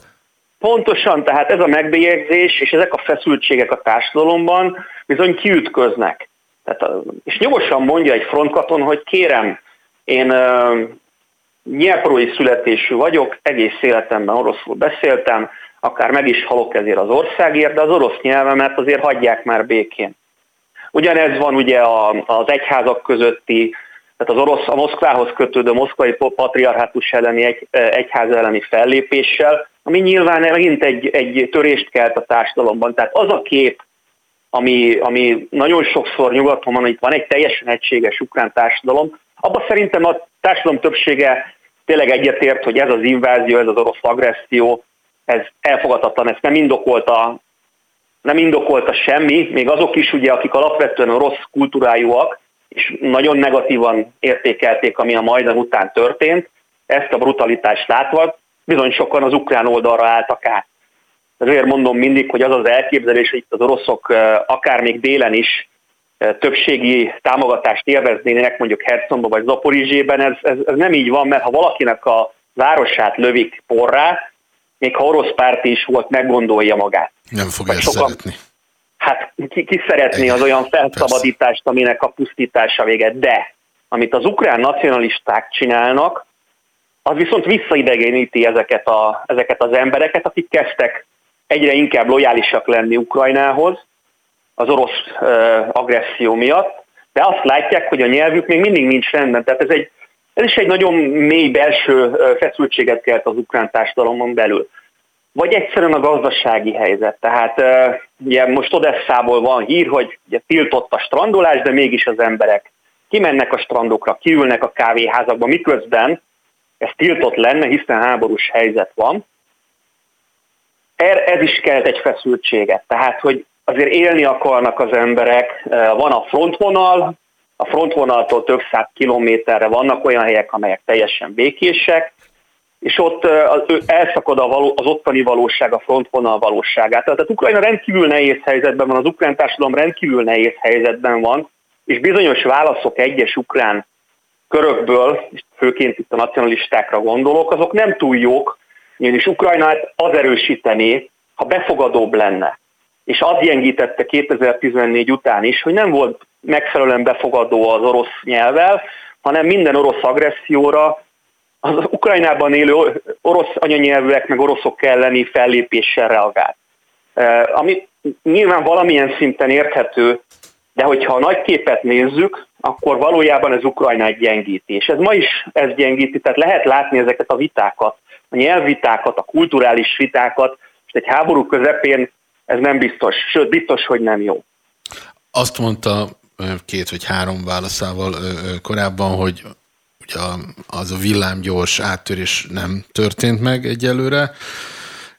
Pontosan, tehát ez a megbélyegzés és ezek a feszültségek a társadalomban bizony kiütköznek. Tehát, és nyugosan mondja egy frontkaton, hogy kérem, én uh, nyelvprói születésű vagyok, egész életemben oroszul beszéltem, akár meg is halok ezért az országért, de az orosz nyelvemet azért hagyják már békén. Ugyanez van ugye az egyházak közötti, tehát az orosz, a Moszkvához kötődő moszkvai patriarhátus elleni egy, egyház elleni fellépéssel, ami nyilván megint egy, egy törést kelt a társadalomban. Tehát az a kép, ami, ami nagyon sokszor nyugaton van, itt van egy teljesen egységes ukrán társadalom, abban szerintem a társadalom többsége tényleg egyetért, hogy ez az invázió, ez az orosz agresszió, ez elfogadhatatlan, ezt nem indokolta, nem indokolta semmi, még azok is ugye, akik alapvetően orosz kultúrájúak, és nagyon negatívan értékelték, ami a Majdan után történt, ezt a brutalitást látva, bizony sokan az ukrán oldalra álltak át. Ezért mondom mindig, hogy az az elképzelés, hogy itt az oroszok akár még délen is többségi támogatást élveznének mondjuk Herszonba vagy Zaporizsében, ez, ez, ez nem így van, mert ha valakinek a városát lövik porrá, még ha orosz párti is volt, meggondolja magát. Nem fogja ezt sokan, szeretni. Hát ki, ki szeretné az olyan felszabadítást, aminek a pusztítása vége. De amit az ukrán nacionalisták csinálnak, az viszont visszaidegeníti ezeket, a, ezeket az embereket, akik kezdtek egyre inkább lojálisak lenni Ukrajnához az orosz uh, agresszió miatt, de azt látják, hogy a nyelvük még mindig nincs rendben. Tehát ez, egy, ez is egy nagyon mély belső feszültséget kelt az ukrán társadalomon belül. Vagy egyszerűen a gazdasági helyzet. Tehát uh, ugye most Odesszából van hír, hogy ugye tiltott a strandolás, de mégis az emberek kimennek a strandokra, kiülnek a kávéházakba, miközben ez tiltott lenne, hiszen háborús helyzet van. Er, ez is kelt egy feszültséget, tehát hogy azért élni akarnak az emberek, van a frontvonal, a frontvonaltól több száz kilométerre vannak olyan helyek, amelyek teljesen békések, és ott elszakad a való, az ottani valóság, a frontvonal valóságát. Tehát Ukrajna rendkívül nehéz helyzetben van, az ukrán társadalom rendkívül nehéz helyzetben van, és bizonyos válaszok egyes ukrán körökből, főként itt a nacionalistákra gondolok, azok nem túl jók, ugyanis Ukrajnát az erősítené, ha befogadóbb lenne. És az gyengítette 2014 után is, hogy nem volt megfelelően befogadó az orosz nyelvvel, hanem minden orosz agresszióra az Ukrajnában élő orosz anyanyelvűek meg oroszok elleni fellépéssel reagált. Ami nyilván valamilyen szinten érthető, de hogyha a nagy képet nézzük, akkor valójában ez Ukrajna egy gyengítés. Ez ma is ez gyengíti, tehát lehet látni ezeket a vitákat, a nyelvvitákat, a kulturális vitákat, és egy háború közepén ez nem biztos, sőt biztos, hogy nem jó. Azt mondta két vagy három válaszával korábban, hogy ugye az a villámgyors áttörés nem történt meg egyelőre,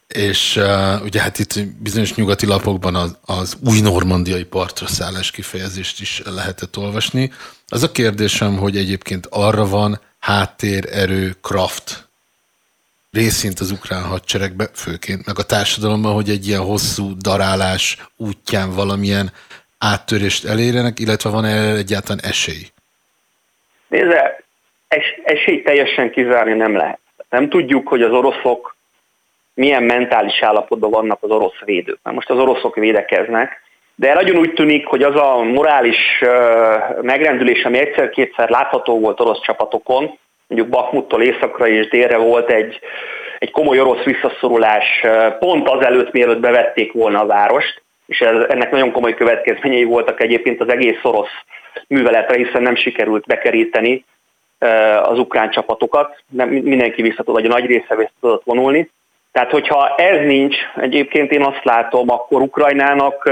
és uh, ugye hát itt bizonyos nyugati lapokban az, az új normandiai partra szállás kifejezést is lehetett olvasni. Az a kérdésem, hogy egyébként arra van háttér, erő, kraft részint az ukrán hadseregbe, főként, meg a társadalomban, hogy egy ilyen hosszú darálás útján valamilyen áttörést elérjenek, illetve van erre egyáltalán esély? Nézze, es- esély teljesen kizárni nem lehet. Nem tudjuk, hogy az oroszok milyen mentális állapotban vannak az orosz védők. Mert most az oroszok védekeznek, de nagyon úgy tűnik, hogy az a morális megrendülés, ami egyszer-kétszer látható volt orosz csapatokon, mondjuk Bakmuttól északra és délre volt egy, egy komoly orosz visszaszorulás pont azelőtt, mielőtt bevették volna a várost, és ez, ennek nagyon komoly következményei voltak egyébként az egész orosz műveletre, hiszen nem sikerült bekeríteni az ukrán csapatokat, nem, mindenki vissza tud, vagy a nagy része vissza tudott vonulni. Tehát, hogyha ez nincs, egyébként én azt látom, akkor Ukrajnának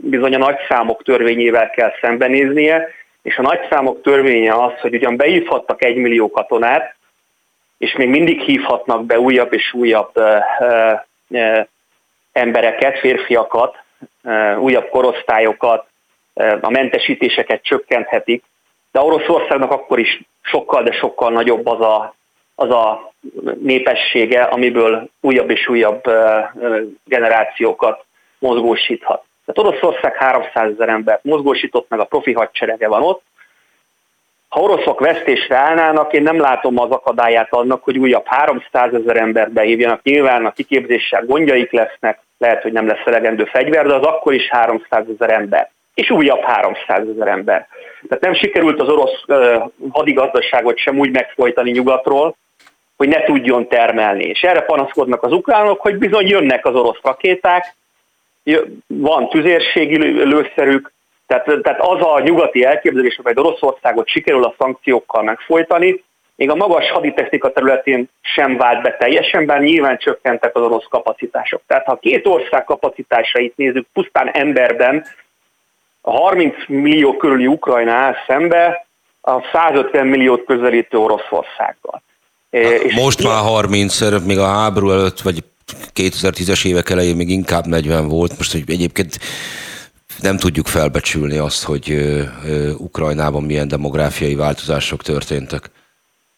bizony a nagyszámok törvényével kell szembenéznie, és a nagyszámok törvénye az, hogy ugyan beívhattak egy millió katonát, és még mindig hívhatnak be újabb és újabb embereket, férfiakat, újabb korosztályokat, a mentesítéseket csökkenthetik, de Oroszországnak akkor is sokkal, de sokkal nagyobb az a, az a népessége, amiből újabb és újabb generációkat mozgósíthat. Tehát Oroszország 300 ezer embert mozgósított, meg a profi hadserege van ott. Ha oroszok vesztésre állnának, én nem látom az akadályát annak, hogy újabb 300 ezer embert behívjanak. Nyilván a kiképzéssel gondjaik lesznek, lehet, hogy nem lesz elegendő fegyver, de az akkor is 300 ezer ember. És újabb 300 ezer ember. Tehát nem sikerült az orosz uh, hadigazdaságot sem úgy megfojtani nyugatról, hogy ne tudjon termelni. És erre panaszkodnak az ukránok, hogy bizony jönnek az orosz rakéták, van tüzérségi lőszerük, tehát, tehát az a nyugati elképzelés, hogy Oroszországot sikerül a szankciókkal megfojtani, még a magas haditechnika területén sem vált be teljesen, bár nyilván csökkentek az orosz kapacitások. Tehát ha két ország kapacitásait nézzük pusztán emberben, a 30 millió körüli Ukrajna áll szembe a 150 milliót közelítő Oroszországgal. Most és már 30, még a háború előtt, vagy 2010-es évek elején még inkább 40 volt, most hogy egyébként nem tudjuk felbecsülni azt, hogy Ukrajnában milyen demográfiai változások történtek.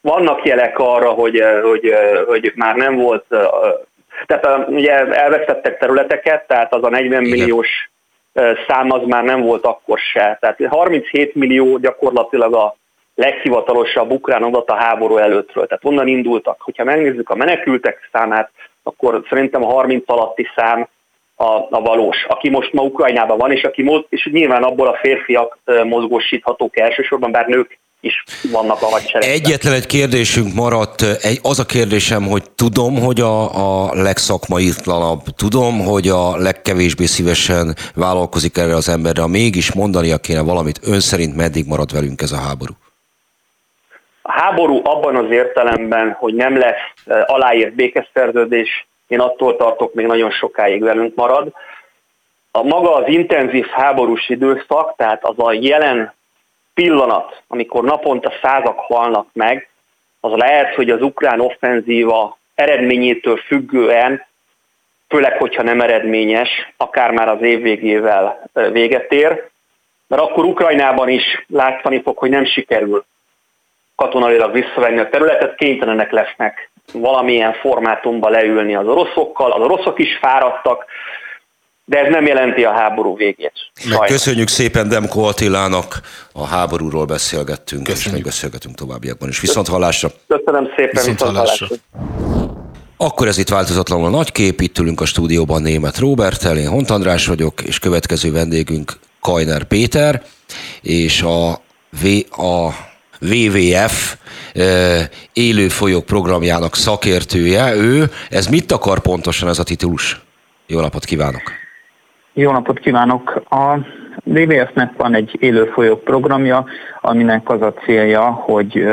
Vannak jelek arra, hogy, hogy, hogy már nem volt, tehát ugye elvesztettek területeket, tehát az a 40 Igen. milliós szám az már nem volt akkor se. Tehát 37 millió gyakorlatilag a leghivatalosabb ukrán adat a háború előttről. Tehát onnan indultak. Hogyha megnézzük a menekültek számát, akkor szerintem a 30 alatti szám a, a valós, aki most ma Ukrajnában van, és aki most, és nyilván abból a férfiak mozgósíthatók elsősorban, bár nők is vannak a hadseregben. Egyetlen egy kérdésünk maradt, egy, az a kérdésem, hogy tudom, hogy a, a legszakmaitlanabb, tudom, hogy a legkevésbé szívesen vállalkozik erre az emberre, mégis mondania kéne valamit, ön szerint meddig marad velünk ez a háború? A háború abban az értelemben, hogy nem lesz aláírt békeszerződés, én attól tartok, még nagyon sokáig velünk marad. A maga az intenzív háborús időszak, tehát az a jelen pillanat, amikor naponta százak halnak meg, az lehet, hogy az ukrán offenzíva eredményétől függően, főleg, hogyha nem eredményes, akár már az év végével véget ér, mert akkor Ukrajnában is látszani fog, hogy nem sikerül katonailag visszavenni a területet, kénytelenek lesznek valamilyen formátumban leülni az oroszokkal, az oroszok is fáradtak, de ez nem jelenti a háború végét. Meg köszönjük szépen Demko Attilának, a háborúról beszélgettünk, köszönjük. és még beszélgetünk továbbiakban is. Viszont hallásra! Köszönöm szépen, viszont, viszont hallásra! Akkor ez itt változatlanul a nagy kép, itt ülünk a stúdióban német Róbertel, én Hont András vagyok, és következő vendégünk Kajner Péter, és a, v, a WWF élő folyók programjának szakértője. Ő, ez mit akar pontosan ez a titulus? Jó napot kívánok! Jó napot kívánok! A WWF-nek van egy élő folyók programja, aminek az a célja, hogy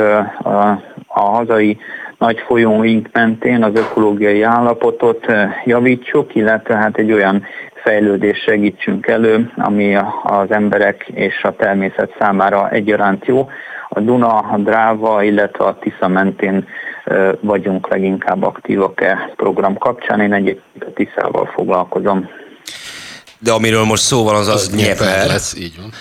a hazai nagy folyóink mentén az ökológiai állapotot javítsuk, illetve hát egy olyan fejlődés segítsünk elő, ami az emberek és a természet számára egyaránt jó. A Duna, a Dráva, illetve a Tisza mentén vagyunk leginkább aktívak-e program kapcsán. Én egyébként a Tiszával foglalkozom. De amiről most szó van, az az, az Nyeper. lesz, így van.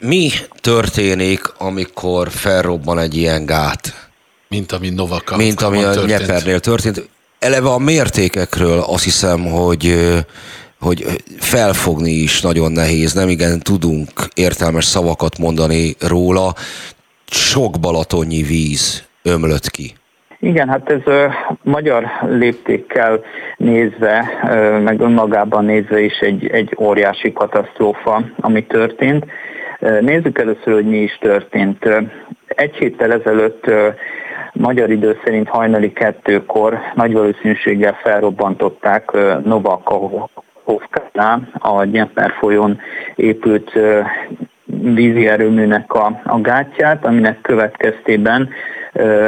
Mi történik, amikor felrobban egy ilyen gát? Mint ami Novaka. Mint ami a történt. Nyepernél történt. Eleve a mértékekről azt hiszem, hogy hogy felfogni is nagyon nehéz, nem igen tudunk értelmes szavakat mondani róla. Sok balatonnyi víz ömlött ki. Igen, hát ez ö, magyar léptékkel nézve, ö, meg önmagában nézve is egy, egy óriási katasztrófa, ami történt. Nézzük először, hogy mi is történt. Egy héttel ezelőtt magyar idő szerint hajnali kettőkor nagy valószínűséggel felrobbantották Novakovkánál, a Dnieper folyón épült vízi erőműnek a, a gátját, aminek következtében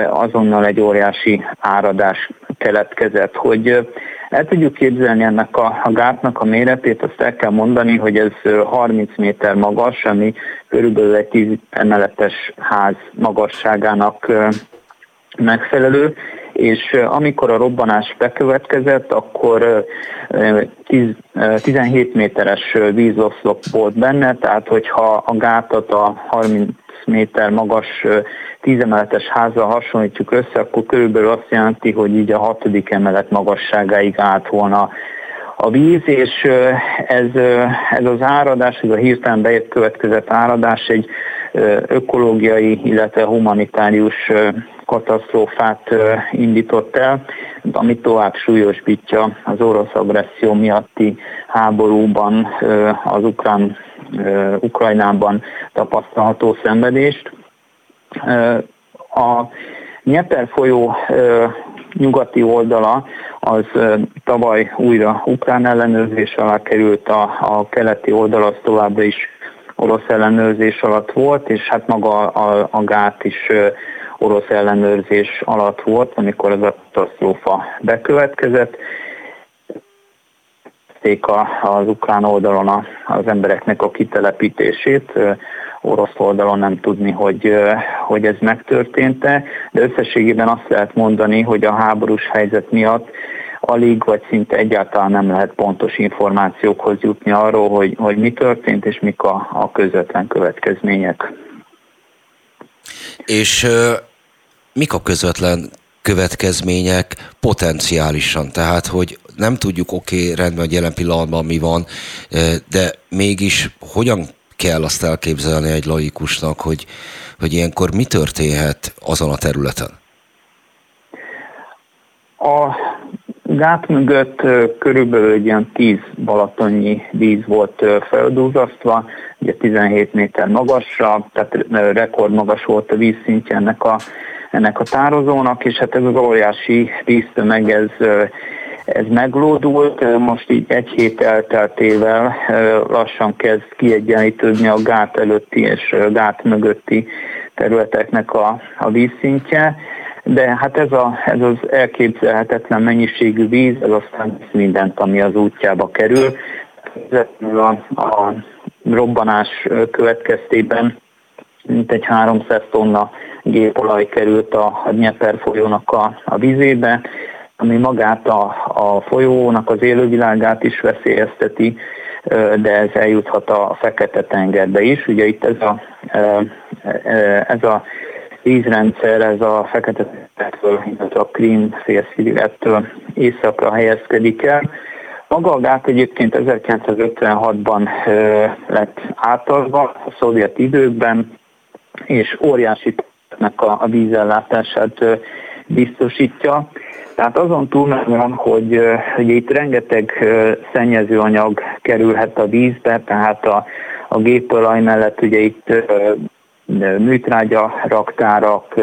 azonnal egy óriási áradás keletkezett. Hogy el tudjuk képzelni ennek a, a gátnak a méretét, azt el kell mondani, hogy ez 30 méter magas, ami körülbelül egy 10 emeletes ház magasságának megfelelő, és amikor a robbanás bekövetkezett, akkor 10, 17 méteres vízoszlop volt benne, tehát hogyha a gátat a 30 méter magas 10 emeletes házzal hasonlítjuk össze, akkor körülbelül azt jelenti, hogy így a hatodik emelet magasságáig állt volna a víz, és ez, ez az áradás, ez a hirtelen bejött következett áradás egy ökológiai, illetve humanitárius katasztrófát indított el, ami tovább súlyosbítja az orosz agresszió miatti háborúban, az ukrán, Ukrajnában tapasztalható szenvedést. A Nyeper folyó nyugati oldala az tavaly újra ukrán ellenőrzés alá került, a, a keleti oldal az továbbra is orosz ellenőrzés alatt volt, és hát maga a, a gát is orosz ellenőrzés alatt volt, amikor ez a katasztrófa bekövetkezett. Az ukrán oldalon az embereknek a kitelepítését, orosz oldalon nem tudni, hogy, hogy ez megtörtént-e, de összességében azt lehet mondani, hogy a háborús helyzet miatt alig vagy szinte egyáltalán nem lehet pontos információkhoz jutni arról, hogy, hogy mi történt és mik a, a közvetlen következmények. És mik a közvetlen következmények potenciálisan? Tehát, hogy nem tudjuk, oké, okay, rendben, hogy jelen pillanatban mi van, de mégis hogyan kell azt elképzelni egy laikusnak, hogy, hogy ilyenkor mi történhet azon a területen? A gát mögött körülbelül egy ilyen 10 balatonnyi víz volt feldúzasztva, ugye 17 méter magasra, tehát rekordmagas volt a vízszintje ennek a, ennek a tározónak, és hát ez az óriási víztömeg, ez, ez meglódult, most így egy hét elteltével lassan kezd kiegyenlítődni a gát előtti és gát mögötti területeknek a, a vízszintje de hát ez, a, ez az elképzelhetetlen mennyiségű víz, ez aztán mindent, ami az útjába kerül. A, a robbanás következtében mintegy 300 tonna gépolaj került a, a Nyeper folyónak a, a vízébe, ami magát a, a folyónak az élővilágát is veszélyezteti, de ez eljuthat a Fekete-tengerbe is. Ugye itt ez a, ez a vízrendszer, ez a fekete illetve a Krím félszigettől északra helyezkedik el. Maga a gát egyébként 1956-ban lett átadva a szovjet időkben, és óriási a, a vízellátását biztosítja. Tehát azon túlmenően, hogy, hogy itt rengeteg szennyezőanyag kerülhet a vízbe, tehát a, a gépolaj mellett ugye itt műtrágya raktárak,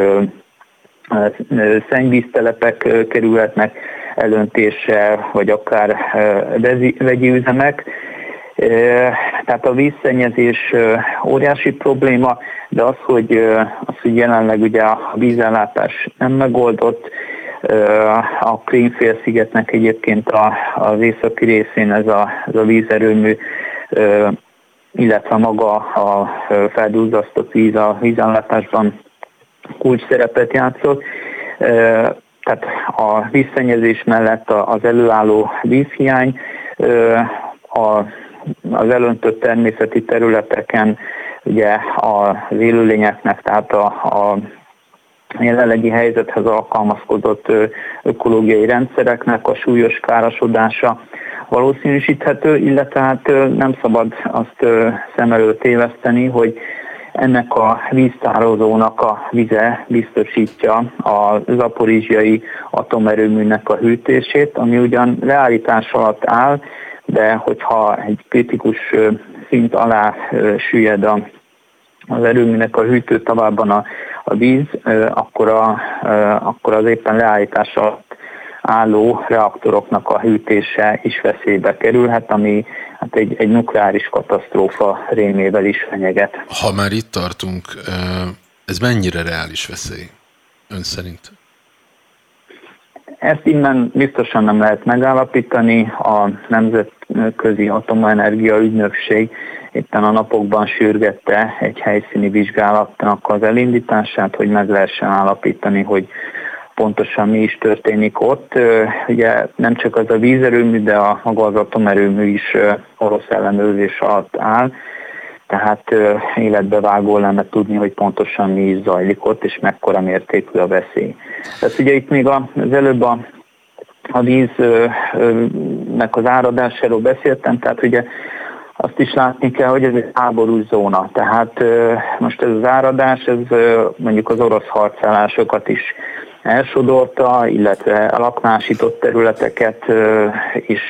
szennyvíztelepek kerülhetnek elöntésre, vagy akár vegyi üzemek. Tehát a vízszennyezés óriási probléma, de az, hogy, az, hogy jelenleg ugye a vízellátás nem megoldott, a Krímfélszigetnek egyébként az északi részén ez a, ez a vízerőmű illetve maga a feldúzzasztott víz a vízellátásban kulcs szerepet játszott. Tehát a vízszennyezés mellett az előálló vízhiány, az elöntött természeti területeken ugye az élőlényeknek, tehát a, a jelenlegi helyzethez alkalmazkodott ökológiai rendszereknek a súlyos károsodása valószínűsíthető, illetve hát nem szabad azt szem előtt téveszteni, hogy ennek a víztározónak a vize biztosítja a zaporizsiai atomerőműnek a hűtését, ami ugyan leállítás alatt áll, de hogyha egy kritikus szint alá süllyed a, az erőműnek a hűtőtavában a, a víz, akkor, a, akkor az éppen leállítás alatt álló reaktoroknak a hűtése is veszélybe kerülhet, ami hát egy, egy nukleáris katasztrófa rémével is fenyeget. Ha már itt tartunk, ez mennyire reális veszély ön szerint? Ezt innen biztosan nem lehet megállapítani. A Nemzetközi Atomenergia Ügynökség éppen a napokban sürgette egy helyszíni vizsgálatnak az elindítását, hogy meg lehessen állapítani, hogy pontosan mi is történik ott. Ugye nem csak az a vízerőmű, de a maga az atomerőmű is orosz ellenőrzés alatt áll, tehát életbevágó lenne tudni, hogy pontosan mi is zajlik ott, és mekkora mértékű a veszély. Tehát ugye itt még az előbb a, a víznek az áradásáról beszéltem, tehát ugye azt is látni kell, hogy ez egy háborús zóna. Tehát most ez az áradás, ez mondjuk az orosz harcállásokat is elsodorta, illetve alakmásított területeket is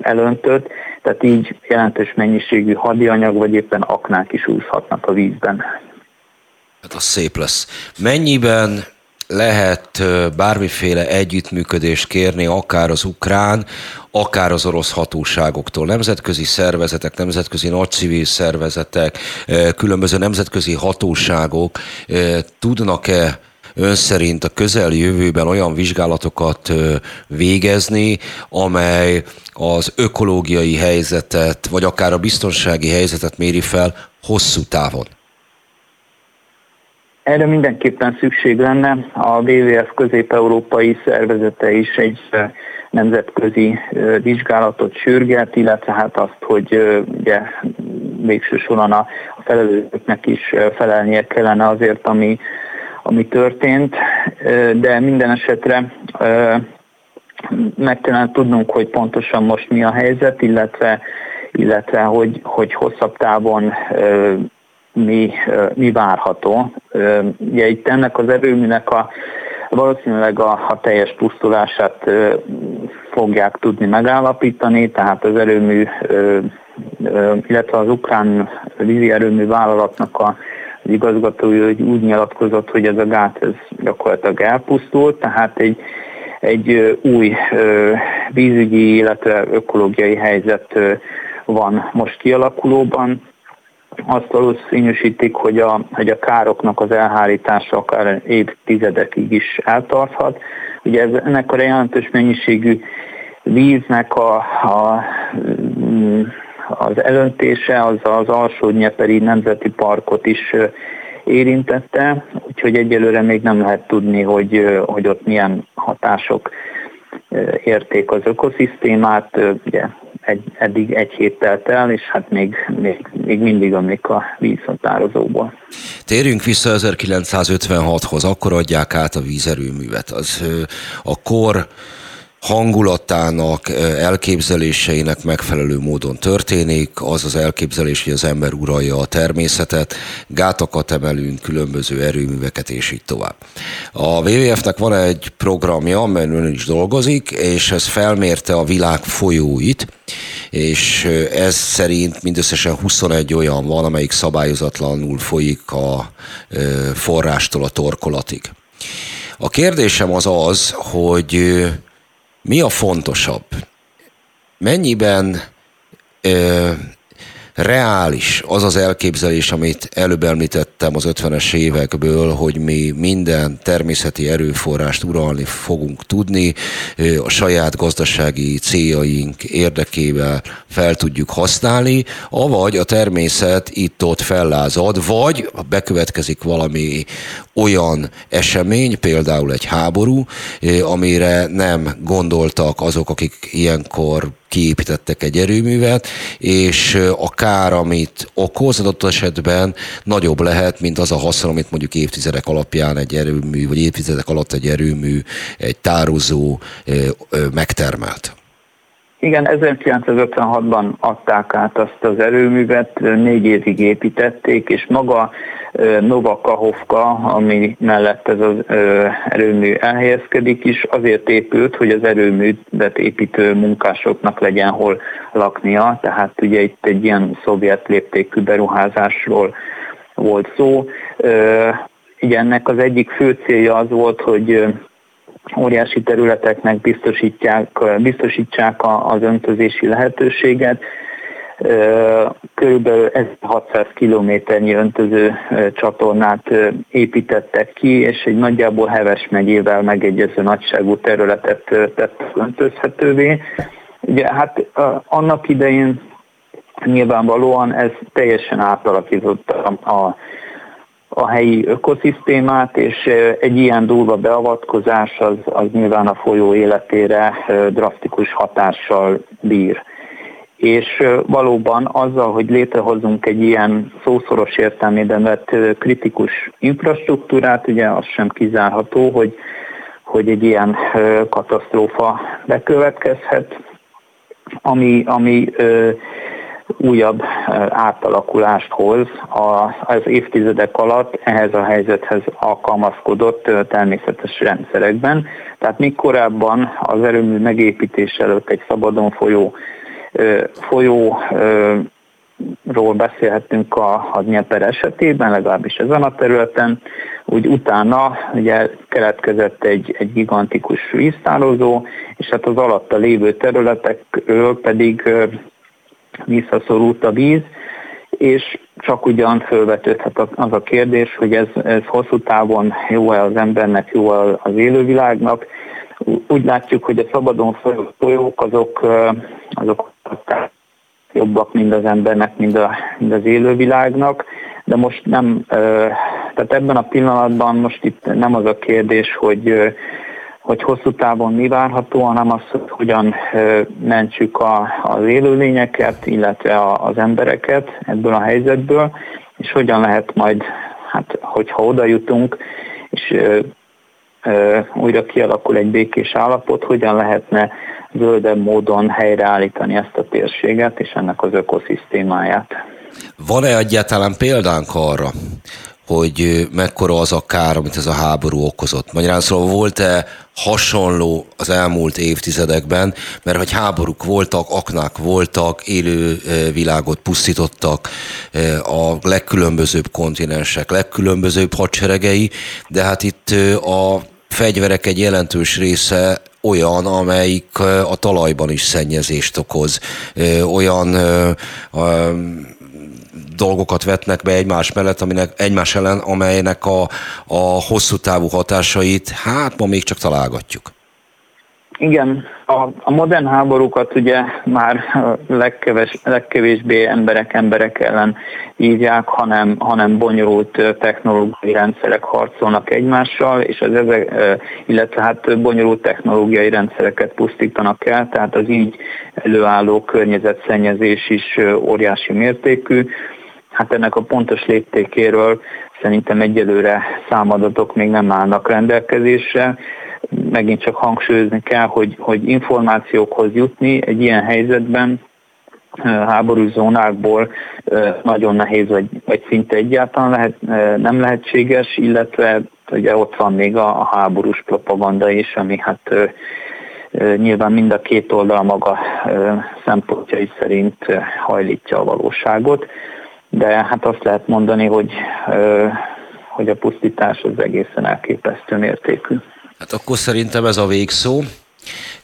elöntött, tehát így jelentős mennyiségű hadianyag vagy éppen aknák is úszhatnak a vízben. Hát az szép lesz. Mennyiben lehet bármiféle együttműködést kérni, akár az ukrán, akár az orosz hatóságoktól. Nemzetközi szervezetek, nemzetközi nagy civil szervezetek, különböző nemzetközi hatóságok tudnak-e ön szerint a közeljövőben olyan vizsgálatokat végezni, amely az ökológiai helyzetet, vagy akár a biztonsági helyzetet méri fel hosszú távon? Erre mindenképpen szükség lenne. A WWF közép-európai szervezete is egy nemzetközi vizsgálatot sürget, illetve hát azt, hogy ugye végső soron a felelősöknek is felelnie kellene azért, ami ami történt, de minden esetre meg kellene tudnunk, hogy pontosan most mi a helyzet, illetve, illetve hogy, hogy hosszabb távon mi, mi várható. Ugye itt ennek az erőműnek a valószínűleg a, a teljes pusztulását fogják tudni megállapítani, tehát az erőmű, illetve az ukrán vízi erőmű vállalatnak a az igazgatója hogy úgy nyilatkozott, hogy ez a gát ez gyakorlatilag elpusztult, tehát egy, egy új vízügyi, illetve ökológiai helyzet van most kialakulóban. Azt valószínűsítik, hogy a, hogy a károknak az elhárítása akár évtizedekig is eltarthat. Ugye ez, ennek a jelentős mennyiségű víznek a, a az elöntése az az alsó nyeperi nemzeti parkot is érintette, úgyhogy egyelőre még nem lehet tudni, hogy, hogy ott milyen hatások érték az ökoszisztémát. Ugye egy, eddig egy hét telt el, és hát még, még, még mindig ömlik a víz a tározóból. Térjünk vissza 1956-hoz, akkor adják át a vízerőművet. Az a kor hangulatának, elképzeléseinek megfelelő módon történik, az az elképzelés, hogy az ember uralja a természetet, gátakat emelünk, különböző erőműveket, és így tovább. A WWF-nek van egy programja, amelyen ön is dolgozik, és ez felmérte a világ folyóit, és ez szerint mindösszesen 21 olyan van, amelyik szabályozatlanul folyik a forrástól a torkolatig. A kérdésem az az, hogy mi a fontosabb? Mennyiben reális az az elképzelés, amit előbb említettem az 50-es évekből, hogy mi minden természeti erőforrást uralni fogunk tudni, a saját gazdasági céljaink érdekével fel tudjuk használni, avagy a természet itt-ott fellázad, vagy bekövetkezik valami olyan esemény, például egy háború, amire nem gondoltak azok, akik ilyenkor kiépítettek egy erőművet, és a kár, amit okoz adott esetben nagyobb lehet, mint az a haszon, amit mondjuk évtizedek alapján egy erőmű, vagy évtizedek alatt egy erőmű, egy tározó megtermelt. Igen, 1956-ban adták át azt az erőművet, négy évig építették, és maga Nova Kahovka, ami mellett ez az erőmű elhelyezkedik is, azért épült, hogy az erőművet építő munkásoknak legyen hol laknia, tehát ugye itt egy ilyen szovjet léptékű beruházásról volt szó. Igen, ennek az egyik fő célja az volt, hogy óriási területeknek biztosítják, biztosítsák az öntözési lehetőséget. Körülbelül 1600 kilométernyi öntöző csatornát építettek ki, és egy nagyjából Heves megyével megegyező nagyságú területet tett öntözhetővé. Ugye hát annak idején nyilvánvalóan ez teljesen átalakította a a helyi ökoszisztémát, és egy ilyen durva beavatkozás az, az nyilván a folyó életére drasztikus hatással bír. És valóban azzal, hogy létrehozunk egy ilyen szószoros értelmében vett kritikus infrastruktúrát, ugye az sem kizárható, hogy, hogy egy ilyen katasztrófa bekövetkezhet, ami, ami újabb átalakulást hoz az évtizedek alatt ehhez a helyzethez alkalmazkodott természetes rendszerekben. Tehát még korábban az erőmű megépítés előtt egy szabadon folyó folyó ról beszélhetünk a, a Dnieper esetében, legalábbis ezen a területen, úgy utána ugye keletkezett egy, egy gigantikus víztározó, és hát az alatta lévő területekről pedig visszaszorult a víz, és csak ugyan felvetődhet az a kérdés, hogy ez, ez hosszú távon jó-e az embernek, jó az élővilágnak. Úgy látjuk, hogy a szabadon folyók azok, azok jobbak mind az embernek, mind, a, mind az élővilágnak, de most nem, tehát ebben a pillanatban most itt nem az a kérdés, hogy hogy hosszú távon mi várható, hanem az, hogy hogyan mentsük a, az élőlényeket, illetve az embereket ebből a helyzetből, és hogyan lehet majd, hát hogyha oda jutunk, és ö, ö, újra kialakul egy békés állapot, hogyan lehetne zöldebb módon helyreállítani ezt a térséget és ennek az ökoszisztémáját. Van-e egyáltalán példánk arra, hogy mekkora az a kár, amit ez a háború okozott. Magyarán szóval volt-e hasonló az elmúlt évtizedekben, mert hogy háborúk voltak, aknák voltak, élő világot pusztítottak a legkülönbözőbb kontinensek, legkülönbözőbb hadseregei, de hát itt a fegyverek egy jelentős része olyan, amelyik a talajban is szennyezést okoz, olyan dolgokat vetnek be egymás mellett, aminek, egymás ellen, amelynek a, a hosszú távú hatásait, hát ma még csak találgatjuk. Igen, a, a modern háborúkat ugye már legkeves, legkevésbé emberek emberek ellen írják, hanem, hanem bonyolult technológiai rendszerek harcolnak egymással, és az ezek, illetve hát bonyolult technológiai rendszereket pusztítanak el, tehát az így előálló környezetszennyezés is óriási mértékű. Hát ennek a pontos léptékéről szerintem egyelőre számadatok még nem állnak rendelkezésre, megint csak hangsúlyozni kell, hogy, hogy információkhoz jutni egy ilyen helyzetben háborús zónákból nagyon nehéz, vagy, vagy szinte egyáltalán lehet, nem lehetséges, illetve ugye ott van még a, a háborús propaganda is, ami hát nyilván mind a két oldal maga szempontjai szerint hajlítja a valóságot, de hát azt lehet mondani, hogy, hogy a pusztítás az egészen elképesztő mértékű. Hát akkor szerintem ez a végszó.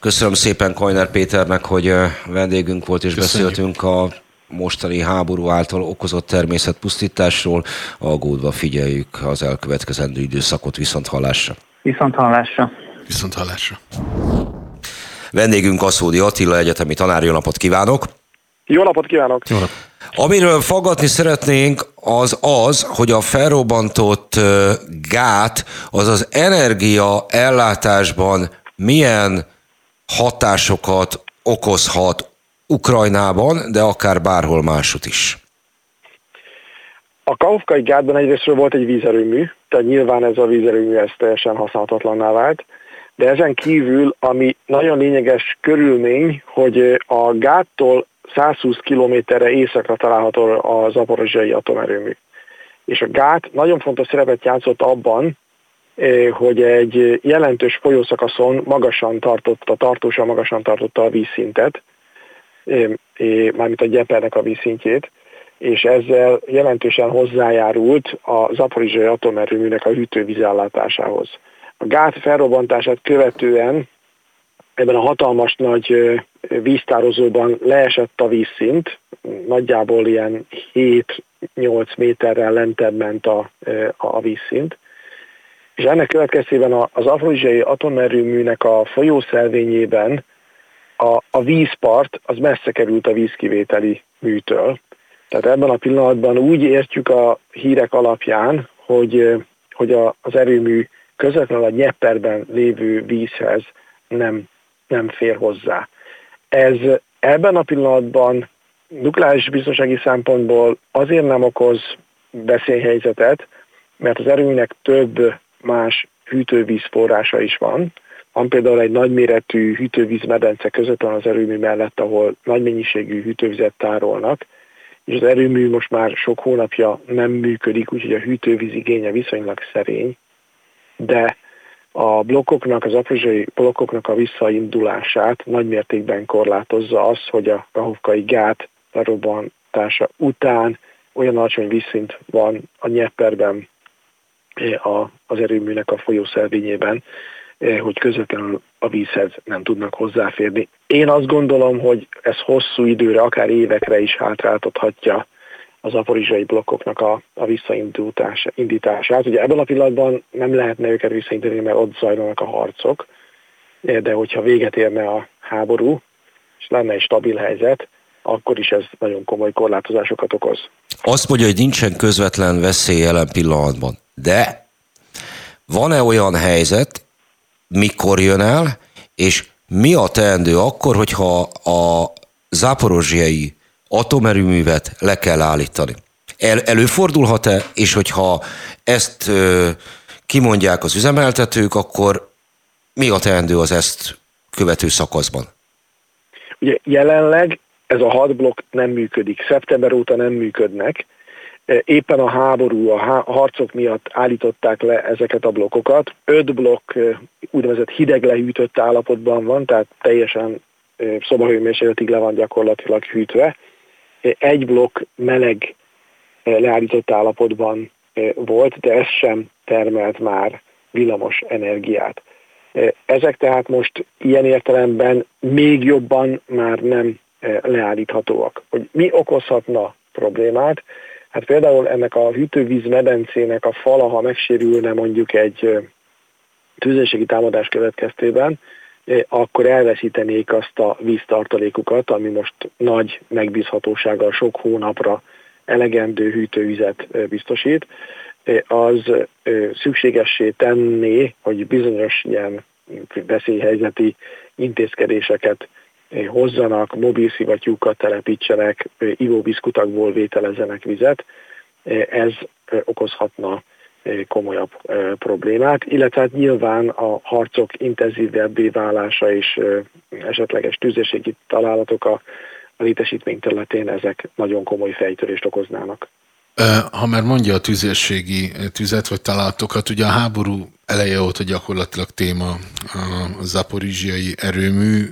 Köszönöm szépen Kajner Péternek, hogy vendégünk volt és Köszönjük. beszéltünk a mostani háború által okozott természetpusztításról. Aggódva figyeljük az elkövetkezendő időszakot viszont hallásra. Viszont hallásra. Viszont hallásra. Vendégünk Aszódi Attila, egyetemi tanár, jó napot kívánok! Jó napot kívánok! Jó napot! Amiről fogadni szeretnénk, az az, hogy a felrobbantott gát az az energia ellátásban milyen hatásokat okozhat Ukrajnában, de akár bárhol máshogy is. A Kaufkai gátban egyrésztről volt egy vízerőmű, tehát nyilván ez a vízerőmű ez teljesen használhatatlanná vált, de ezen kívül, ami nagyon lényeges körülmény, hogy a gáttól 120 kilométerre északra található a zaporozsiai atomerőmű. És a gát nagyon fontos szerepet játszott abban, eh, hogy egy jelentős folyószakaszon magasan tartotta, tartósan magasan tartotta a vízszintet, eh, eh, mármint a gyepernek a vízszintjét, és ezzel jelentősen hozzájárult a zaporizsai atomerőműnek a hűtővízellátásához. A gát felrobbantását követően ebben a hatalmas nagy víztározóban leesett a vízszint, nagyjából ilyen 7-8 méterrel lentebb ment a, a vízszint, és ennek következtében az afrizsiai atomerőműnek a folyószelvényében a, a vízpart az messze került a vízkivételi műtől. Tehát ebben a pillanatban úgy értjük a hírek alapján, hogy, hogy a, az erőmű közvetlenül a Nyepperben lévő vízhez nem nem fér hozzá. Ez ebben a pillanatban nukleáris biztonsági szempontból azért nem okoz veszélyhelyzetet, mert az erőnek több más hűtővíz forrása is van. Van például egy nagyméretű hűtővízmedence közvetlen az erőmű mellett, ahol nagy mennyiségű hűtővizet tárolnak, és az erőmű most már sok hónapja nem működik, úgyhogy a hűtővíz igénye viszonylag szerény, de a blokkoknak, az aprizsai blokkoknak a visszaindulását nagymértékben korlátozza az, hogy a kahovkai gát lerobbantása után olyan alacsony vízszint van a nyepperben eh, az erőműnek a folyószelvényében, eh, hogy közvetlenül a vízhez nem tudnak hozzáférni. Én azt gondolom, hogy ez hosszú időre, akár évekre is hátráltathatja az aporizsai blokkoknak a, a visszaindítását. Ugye ebben a pillanatban nem lehetne őket visszaindítani, mert ott zajlanak a harcok, de hogyha véget érne a háború, és lenne egy stabil helyzet, akkor is ez nagyon komoly korlátozásokat okoz. Azt mondja, hogy nincsen közvetlen veszély jelen pillanatban, de van-e olyan helyzet, mikor jön el, és mi a teendő akkor, hogyha a záporozsiai atomerőművet le kell állítani. El, előfordulhat-e, és hogyha ezt ö, kimondják az üzemeltetők, akkor mi a teendő az ezt követő szakaszban? Ugye jelenleg ez a hat blokk nem működik, szeptember óta nem működnek, éppen a háború, a harcok miatt állították le ezeket a blokkokat. Öt blokk úgynevezett hideg lehűtött állapotban van, tehát teljesen szobahőmérsékletig le van gyakorlatilag hűtve, egy blokk meleg eh, leállított állapotban eh, volt, de ez sem termelt már villamos energiát. Eh, ezek tehát most ilyen értelemben még jobban már nem leállíthatóak. Hogy mi okozhatna problémát? Hát például ennek a hűtővíz medencének a fala, ha megsérülne mondjuk egy tűzérségi támadás következtében, akkor elveszítenék azt a víztartalékukat, ami most nagy megbízhatósággal sok hónapra elegendő hűtővizet biztosít, az szükségessé tenné, hogy bizonyos ilyen veszélyhelyzeti intézkedéseket hozzanak, mobilszivattyúkat telepítsenek, ivóvízkutakból vételezzenek vizet. Ez okozhatna komolyabb problémát, illetve hát nyilván a harcok intenzívebbé válása és esetleges tüzérségi találatok a létesítmény területén ezek nagyon komoly fejtörést okoznának. Ha már mondja a tüzérségi tüzet vagy találatokat, ugye a háború eleje óta gyakorlatilag téma a zaporizsiai erőmű,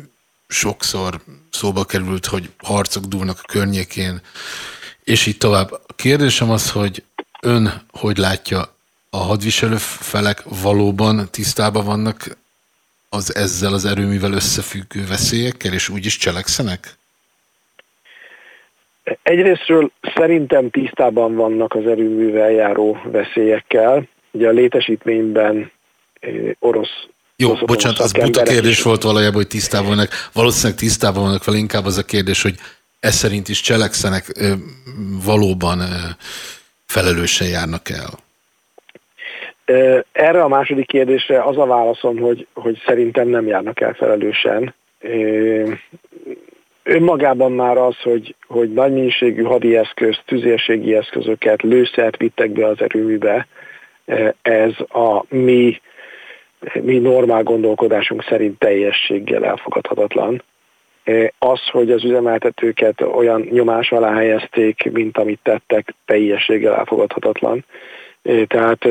sokszor szóba került, hogy harcok dúlnak a környékén, és így tovább. A kérdésem az, hogy ön hogy látja, a hadviselő felek valóban tisztában vannak az ezzel az erőművel összefüggő veszélyekkel, és úgy is cselekszenek? Egyrésztről szerintem tisztában vannak az erőművel járó veszélyekkel. Ugye a létesítményben orosz jó, bocsánat, az buta kérdés volt valójában, hogy tisztában vannak. Valószínűleg tisztában vannak vele, inkább az a kérdés, hogy ez szerint is cselekszenek, valóban felelősen járnak el. Erre a második kérdésre az a válaszom, hogy, hogy szerintem nem járnak el felelősen. Önmagában már az, hogy, hogy nagy mennyiségű hadi eszköz, tüzérségi eszközöket, lőszert vittek be az erőműbe, ez a mi mi normál gondolkodásunk szerint teljességgel elfogadhatatlan. Az, hogy az üzemeltetőket olyan nyomás alá helyezték, mint amit tettek, teljességgel elfogadhatatlan. Tehát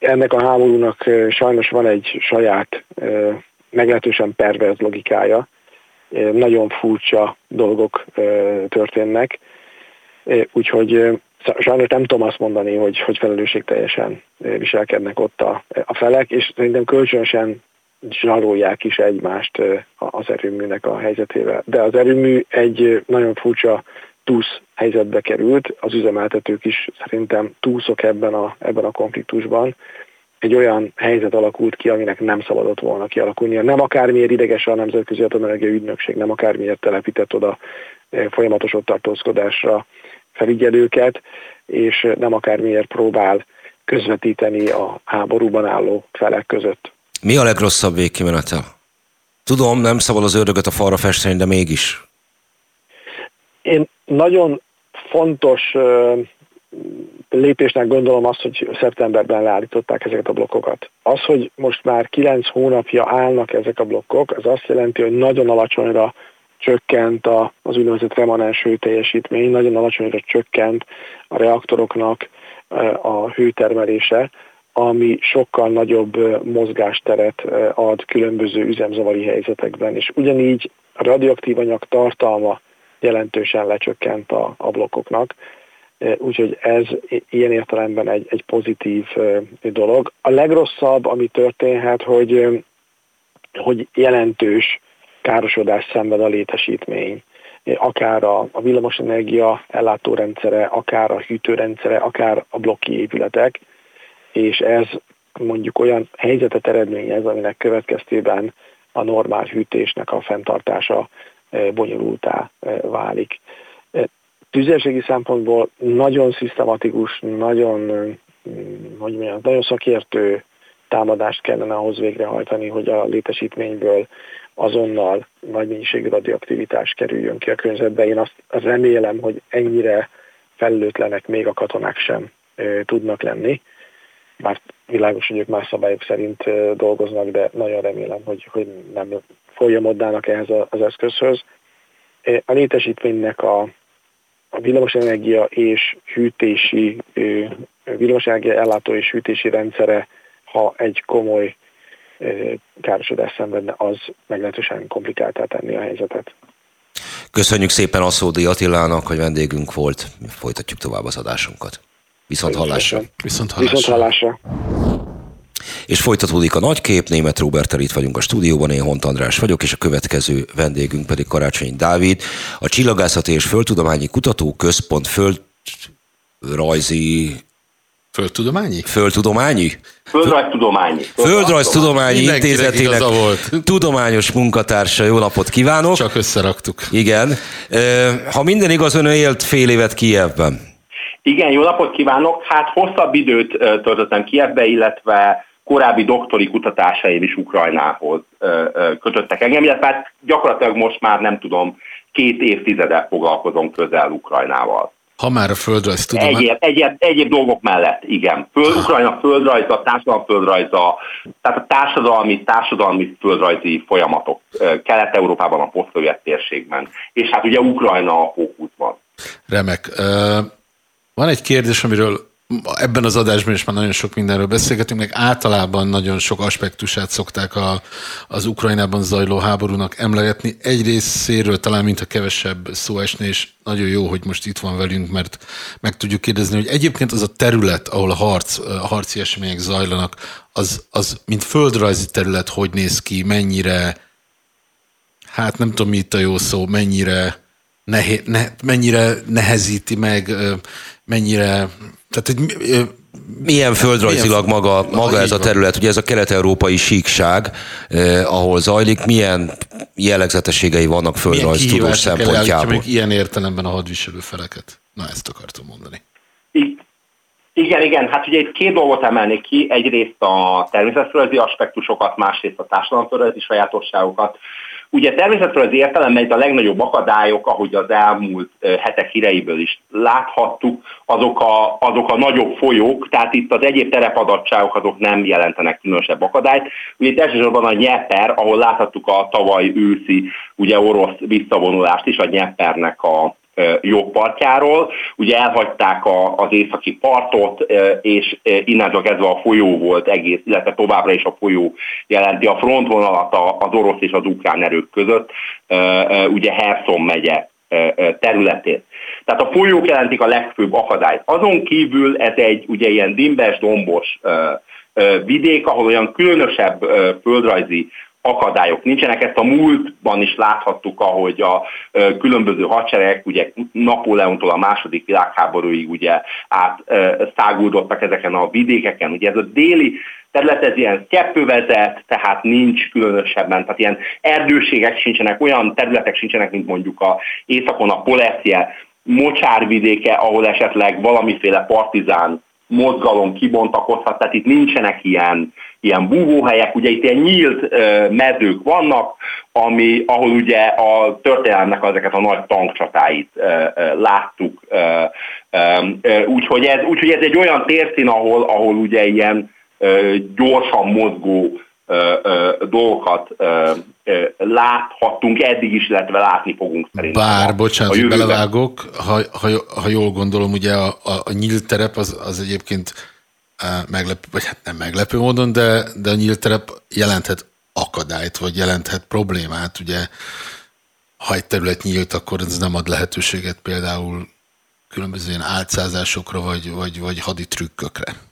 ennek a háborúnak sajnos van egy saját, meglehetősen perverz logikája. Nagyon furcsa dolgok történnek, úgyhogy sajnos nem tudom azt mondani, hogy, hogy felelősségteljesen viselkednek ott a, a felek, és szerintem kölcsönösen zsarolják is egymást az erőműnek a helyzetével. De az erőmű egy nagyon furcsa túsz helyzetbe került, az üzemeltetők is szerintem túszok ebben a, ebben a konfliktusban. Egy olyan helyzet alakult ki, aminek nem szabadott volna kialakulnia. Nem akármiért ideges a Nemzetközi Atomenergia Ügynökség, nem akármiért telepített oda folyamatos ott tartózkodásra felügyelőket, és nem akármiért próbál közvetíteni a háborúban álló felek között. Mi a legrosszabb végkimenetel? Tudom, nem szabad az ördögöt a falra festeni, de mégis. Én nagyon fontos lépésnek gondolom azt, hogy szeptemberben leállították ezeket a blokkokat. Az, hogy most már kilenc hónapja állnak ezek a blokkok, az azt jelenti, hogy nagyon alacsonyra csökkent a, az úgynevezett remanens hőteljesítmény, nagyon alacsonyra csökkent a reaktoroknak a hőtermelése, ami sokkal nagyobb mozgásteret ad különböző üzemzavari helyzetekben, és ugyanígy a radioaktív anyag tartalma jelentősen lecsökkent a, a blokkoknak, úgyhogy ez ilyen értelemben egy, egy pozitív dolog. A legrosszabb, ami történhet, hogy, hogy jelentős károsodás szenved a létesítmény, akár a, a villamosenergia ellátórendszere, akár a hűtőrendszere, akár a blokki épületek, és ez mondjuk olyan helyzetet eredményez, aminek következtében a normál hűtésnek a fenntartása bonyolultá válik. Tüzérségi szempontból nagyon szisztematikus, nagyon, hogy mondjam, nagyon szakértő támadást kellene ahhoz végrehajtani, hogy a létesítményből azonnal nagy mennyiségű radioaktivitás kerüljön ki a környezetbe. Én azt remélem, hogy ennyire felelőtlenek még a katonák sem tudnak lenni, bár világos, hogy ők más szabályok szerint dolgoznak, de nagyon remélem, hogy, hogy nem folyamodnának ehhez az eszközhöz. A létesítménynek a, a villamosenergia és hűtési, villamosenergia ellátó és hűtési rendszere, ha egy komoly károsodást szenvedne, az meglehetősen komplikáltá tenni a helyzetet. Köszönjük szépen Aszódi Attilának, hogy vendégünk volt. Folytatjuk tovább az adásunkat. Viszont hallásra. Viszont hallásra. Viszont hallásra. És folytatódik a nagykép, német Robertel itt vagyunk a stúdióban, én Hont András vagyok, és a következő vendégünk pedig Karácsony Dávid, a Csillagászati és Földtudományi Kutatóközpont földrajzi Földtudományi? Földtudományi? Földrajztudományi. Földrajztudományi Intézetének volt. tudományos munkatársa. Jó napot kívánok! Csak összeraktuk. Igen. Ha minden igaz, ön élt fél évet Kijevben. Igen, jó napot kívánok! Hát hosszabb időt töltöttem Kievbe, illetve korábbi doktori kutatásaim is Ukrajnához kötöttek engem, illetve hát gyakorlatilag most már nem tudom, két évtizede foglalkozom közel Ukrajnával. Ha már a földrajz tudomány... Egyéb, egyéb, egyéb dolgok mellett, igen. Föld, Ukrajna földrajza, társadalmi földrajza, tehát a társadalmi, társadalmi földrajzi folyamatok Kelet-Európában, a posztszovjet térségben. És hát ugye Ukrajna a fókuszban. Remek. Van egy kérdés, amiről ebben az adásban is már nagyon sok mindenről beszélgetünk, meg általában nagyon sok aspektusát szokták a, az Ukrajnában zajló háborúnak emlegetni. Egy részéről talán, mint a kevesebb szó esne, és nagyon jó, hogy most itt van velünk, mert meg tudjuk kérdezni, hogy egyébként az a terület, ahol a, harc, a harci események zajlanak, az, az mint földrajzi terület hogy néz ki, mennyire, hát nem tudom, mi itt a jó szó, mennyire, nehé, ne, mennyire nehezíti meg, mennyire tehát, hogy milyen földrajzilag maga, maga ez a terület, ugye ez a kelet-európai síkság, eh, ahol zajlik, milyen jellegzetességei vannak földrajz tudós szempontjából? Még ilyen értelemben a hadviselő feleket. Na, ezt akartam mondani. Igen, igen, hát ugye itt két dolgot emelnék ki, egyrészt a természetföldi aspektusokat, másrészt a társadalomföldi sajátosságokat. Ugye természetföldi értelemben itt a legnagyobb akadályok, ahogy az elmúlt hetek híreiből is láthattuk, azok a, azok a nagyobb folyók, tehát itt az egyéb terepadatságok azok nem jelentenek különösebb akadályt. Ugye itt elsősorban a Nyeper, ahol láthattuk a tavaly őszi ugye orosz visszavonulást is a Nyepernek a, jobb partjáról. Ugye elhagyták a, az északi partot, és innentől kezdve a folyó volt egész, illetve továbbra is a folyó jelenti a frontvonalat az orosz és az ukrán erők között, ugye Herson megye területén. Tehát a folyók jelentik a legfőbb akadályt. Azon kívül ez egy ugye ilyen dimbes, dombos vidék, ahol olyan különösebb földrajzi akadályok nincsenek. Ezt a múltban is láthattuk, ahogy a különböző hadseregek, ugye Napóleontól a második világháborúig ugye átszáguldottak ezeken a vidékeken. Ugye ez a déli terület, ez ilyen keppővezet, tehát nincs különösebben, tehát ilyen erdőségek sincsenek, olyan területek sincsenek, mint mondjuk a északon a Poleszje, mocsárvidéke, ahol esetleg valamiféle partizán mozgalom kibontakozhat, tehát itt nincsenek ilyen, ilyen búvóhelyek, ugye itt ilyen nyílt mezők vannak, ami, ahol ugye a történelemnek ezeket a nagy tankcsatáit láttuk. Úgyhogy ez, úgyhogy ez egy olyan térszín, ahol, ahol ugye ilyen gyorsan mozgó dolgokat láthattunk eddig is, illetve látni fogunk szerintem. Bár, bocsánat, hogy belevágok, ha, ha, ha jól gondolom, ugye a, a, a nyílt terep az, az egyébként meglepő, vagy hát nem meglepő módon, de, de a nyílt terep jelenthet akadályt, vagy jelenthet problémát, ugye ha egy terület nyílt, akkor ez nem ad lehetőséget például különböző ilyen álcázásokra, vagy, vagy, vagy haditrükkökre.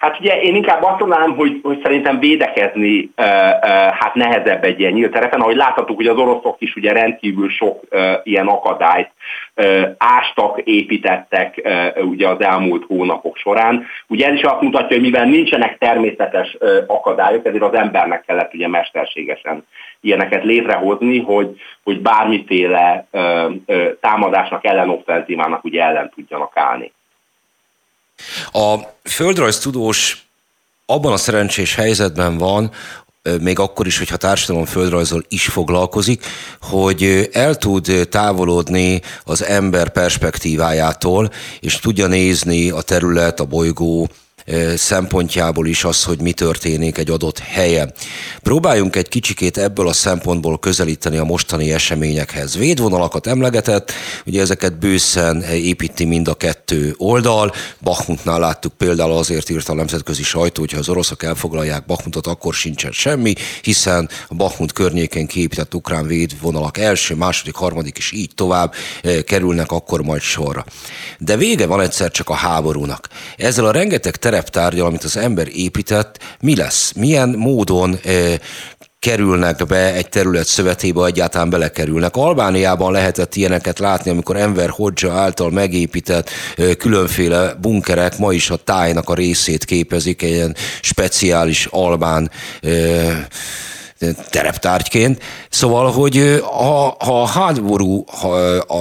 Hát ugye én inkább azt mondanám, hogy, hogy szerintem védekezni uh, uh, hát nehezebb egy ilyen nyílt terepen, ahogy láthattuk, hogy az oroszok is ugye rendkívül sok uh, ilyen akadályt uh, ástak, építettek uh, ugye az elmúlt hónapok során. Ugye ez is azt mutatja, hogy mivel nincsenek természetes uh, akadályok, ezért az embernek kellett ugye mesterségesen ilyeneket létrehozni, hogy, hogy bármiféle uh, uh, támadásnak, ellenoffenzívának ugye ellen tudjanak állni. A földrajztudós abban a szerencsés helyzetben van, még akkor is, hogyha társadalom földrajzol is foglalkozik, hogy el tud távolodni az ember perspektívájától, és tudja nézni a terület, a bolygó, szempontjából is az, hogy mi történik egy adott helyen. Próbáljunk egy kicsikét ebből a szempontból közelíteni a mostani eseményekhez. Védvonalakat emlegetett, ugye ezeket bőszen építi mind a kettő oldal. Bachmutnál láttuk például azért írt a nemzetközi sajtó, hogyha az oroszok elfoglalják Bachmutot, akkor sincsen semmi, hiszen a Bachmut környékén kiépített ukrán védvonalak első, második, harmadik és így tovább kerülnek akkor majd sorra. De vége van egyszer csak a háborúnak. Ezzel a rengeteg tereptárgyal, amit az ember épített, mi lesz? Milyen módon kerülnek be egy terület szövetébe, egyáltalán belekerülnek. Albániában lehetett ilyeneket látni, amikor Enver Hodzsa által megépített különféle bunkerek ma is a tájnak a részét képezik, egy ilyen speciális albán tereptárgyként. Szóval, hogy ha, ha a háború ha, a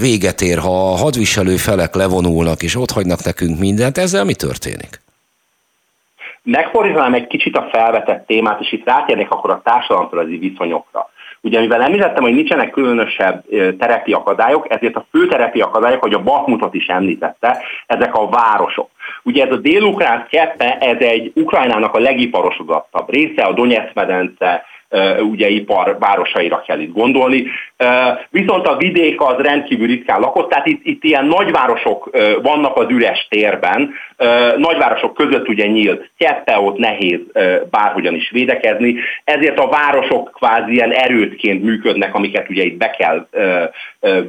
véget ér, ha a hadviselő felek levonulnak és ott hagynak nekünk mindent, ezzel mi történik? Megfordítanám egy kicsit a felvetett témát, és itt rátérnék akkor a társadalomföldi viszonyokra. Ugye mivel említettem, hogy nincsenek különösebb terepi akadályok, ezért a fő terepi akadályok, hogy a Bakmutot is említette, ezek a városok. Ugye ez a dél-ukrán keppe, ez egy Ukrajnának a legiparosodottabb része, a Donetsz medence, ugye ipar városaira kell itt gondolni. Viszont a vidék az rendkívül ritkán lakott, tehát itt, itt ilyen nagyvárosok vannak az üres térben, nagyvárosok között ugye nyílt cseppe, ott nehéz bárhogyan is védekezni, ezért a városok kvázi ilyen erőtként működnek, amiket ugye itt be kell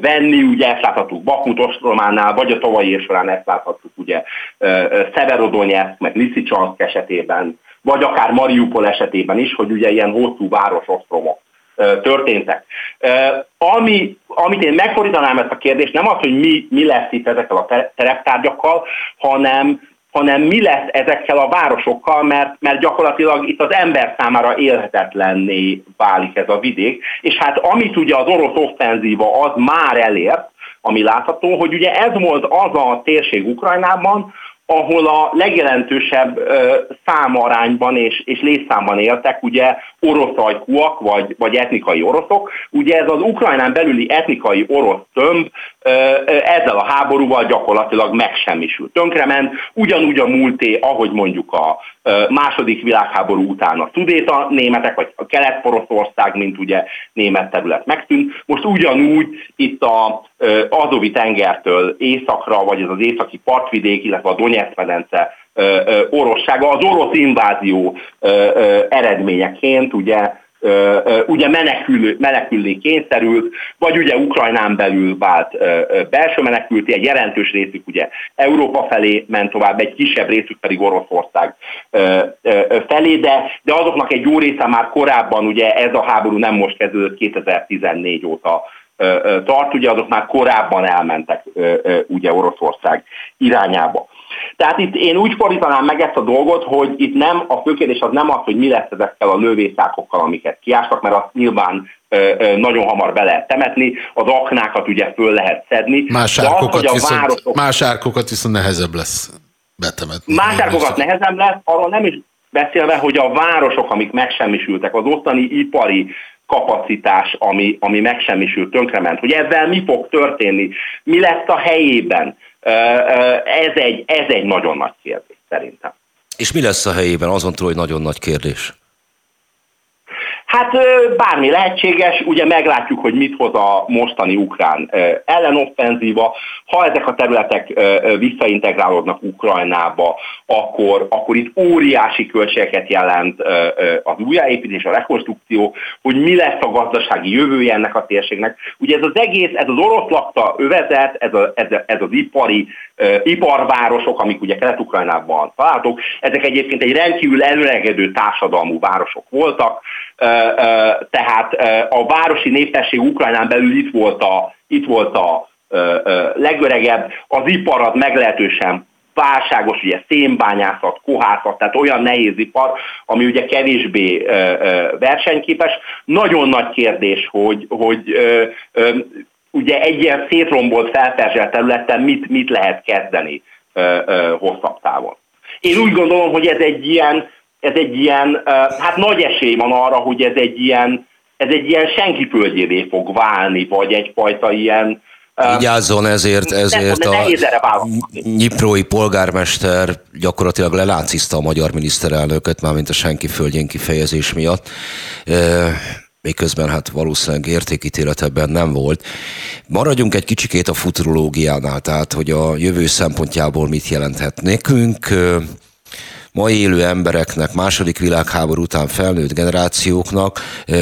venni, ugye ezt láthattuk Bakmut ostrománál, vagy a tavalyi év során ezt láthattuk ugye Szeverodonyesk, meg Liszicsansk esetében, vagy akár Mariupol esetében is, hogy ugye ilyen hosszú városostromok történtek. Ami, amit én megfordítanám ezt a kérdést, nem az, hogy mi, mi lesz itt ezekkel a tereptárgyakkal, hanem, hanem mi lesz ezekkel a városokkal, mert, mert gyakorlatilag itt az ember számára élhetetlenné válik ez a vidék, és hát amit ugye az orosz offenzíva az már elért, ami látható, hogy ugye ez volt az a térség Ukrajnában, ahol a legjelentősebb számarányban és, és létszámban éltek ugye orosz ajkúak, vagy, vagy etnikai oroszok. Ugye ez az Ukrajnán belüli etnikai orosz tömb ezzel a háborúval gyakorlatilag megsemmisült. Tönkrement ugyanúgy a múlté, ahogy mondjuk a második világháború után a szudéta németek, vagy a kelet-poroszország, mint ugye német terület megtűnt. Most ugyanúgy itt a Azovi tengertől északra, vagy ez az északi partvidék, illetve a Donetsz-medence orossága, az orosz invázió eredményeként ugye ugye menekül, menekülni kényszerült, vagy ugye Ukrajnán belül vált belső menekülti, egy jelentős részük ugye Európa felé ment tovább, egy kisebb részük pedig Oroszország felé, de, de azoknak egy jó része már korábban, ugye ez a háború nem most kezdődött 2014 óta tart, ugye azok már korábban elmentek ugye Oroszország irányába. Tehát itt én úgy fordítanám meg ezt a dolgot, hogy itt nem a fő kérdés az nem az, hogy mi lesz ezekkel a lővészákokkal, amiket kiástak, mert azt nyilván nagyon hamar be lehet temetni, az aknákat ugye föl lehet szedni. Más árkokat, az, viszont, városok, más árkokat viszont nehezebb lesz betemetni. Más árkokat nehezebb lesz, arról nem is beszélve, hogy a városok, amik megsemmisültek, az ottani ipari kapacitás, ami, ami megsemmisült, tönkrement, hogy ezzel mi fog történni, mi lesz a helyében, ez egy, ez egy nagyon nagy kérdés szerintem. És mi lesz a helyében azon túl, hogy nagyon nagy kérdés? Hát bármi lehetséges, ugye meglátjuk, hogy mit hoz a mostani ukrán ellenoffenzíva. Ha ezek a területek visszaintegrálódnak Ukrajnába, akkor, akkor itt óriási költségeket jelent az újjáépítés, a rekonstrukció, hogy mi lesz a gazdasági jövője ennek a térségnek. Ugye ez az egész, ez az orosz lakta övezet, ez, a, ez, a, ez az ipari iparvárosok, amik ugye Kelet-Ukrajnában találhatók, ezek egyébként egy rendkívül előregedő társadalmú városok voltak, tehát a városi népesség Ukrajnán belül itt volt a, itt volt a legöregebb, az ipar az meglehetősen válságos, ugye szénbányászat, kohászat, tehát olyan nehéz ipar, ami ugye kevésbé versenyképes. Nagyon nagy kérdés, hogy, hogy ugye egy ilyen szétrombolt, felperzselt területen mit, mit lehet kezdeni hosszabb távon. Én úgy gondolom, hogy ez egy ilyen ez egy ilyen, hát nagy esély van arra, hogy ez egy ilyen, ez egy ilyen senki földjévé fog válni, vagy egyfajta ilyen, Vigyázzon ezért, ezért a nyiprói polgármester gyakorlatilag leláncizta a magyar miniszterelnököt, mármint a senki földjén kifejezés miatt. Miközben hát valószínűleg értékítélet ebben nem volt. Maradjunk egy kicsikét a futurológiánál, tehát hogy a jövő szempontjából mit jelenthet nekünk ma élő embereknek, második világháború után felnőtt generációknak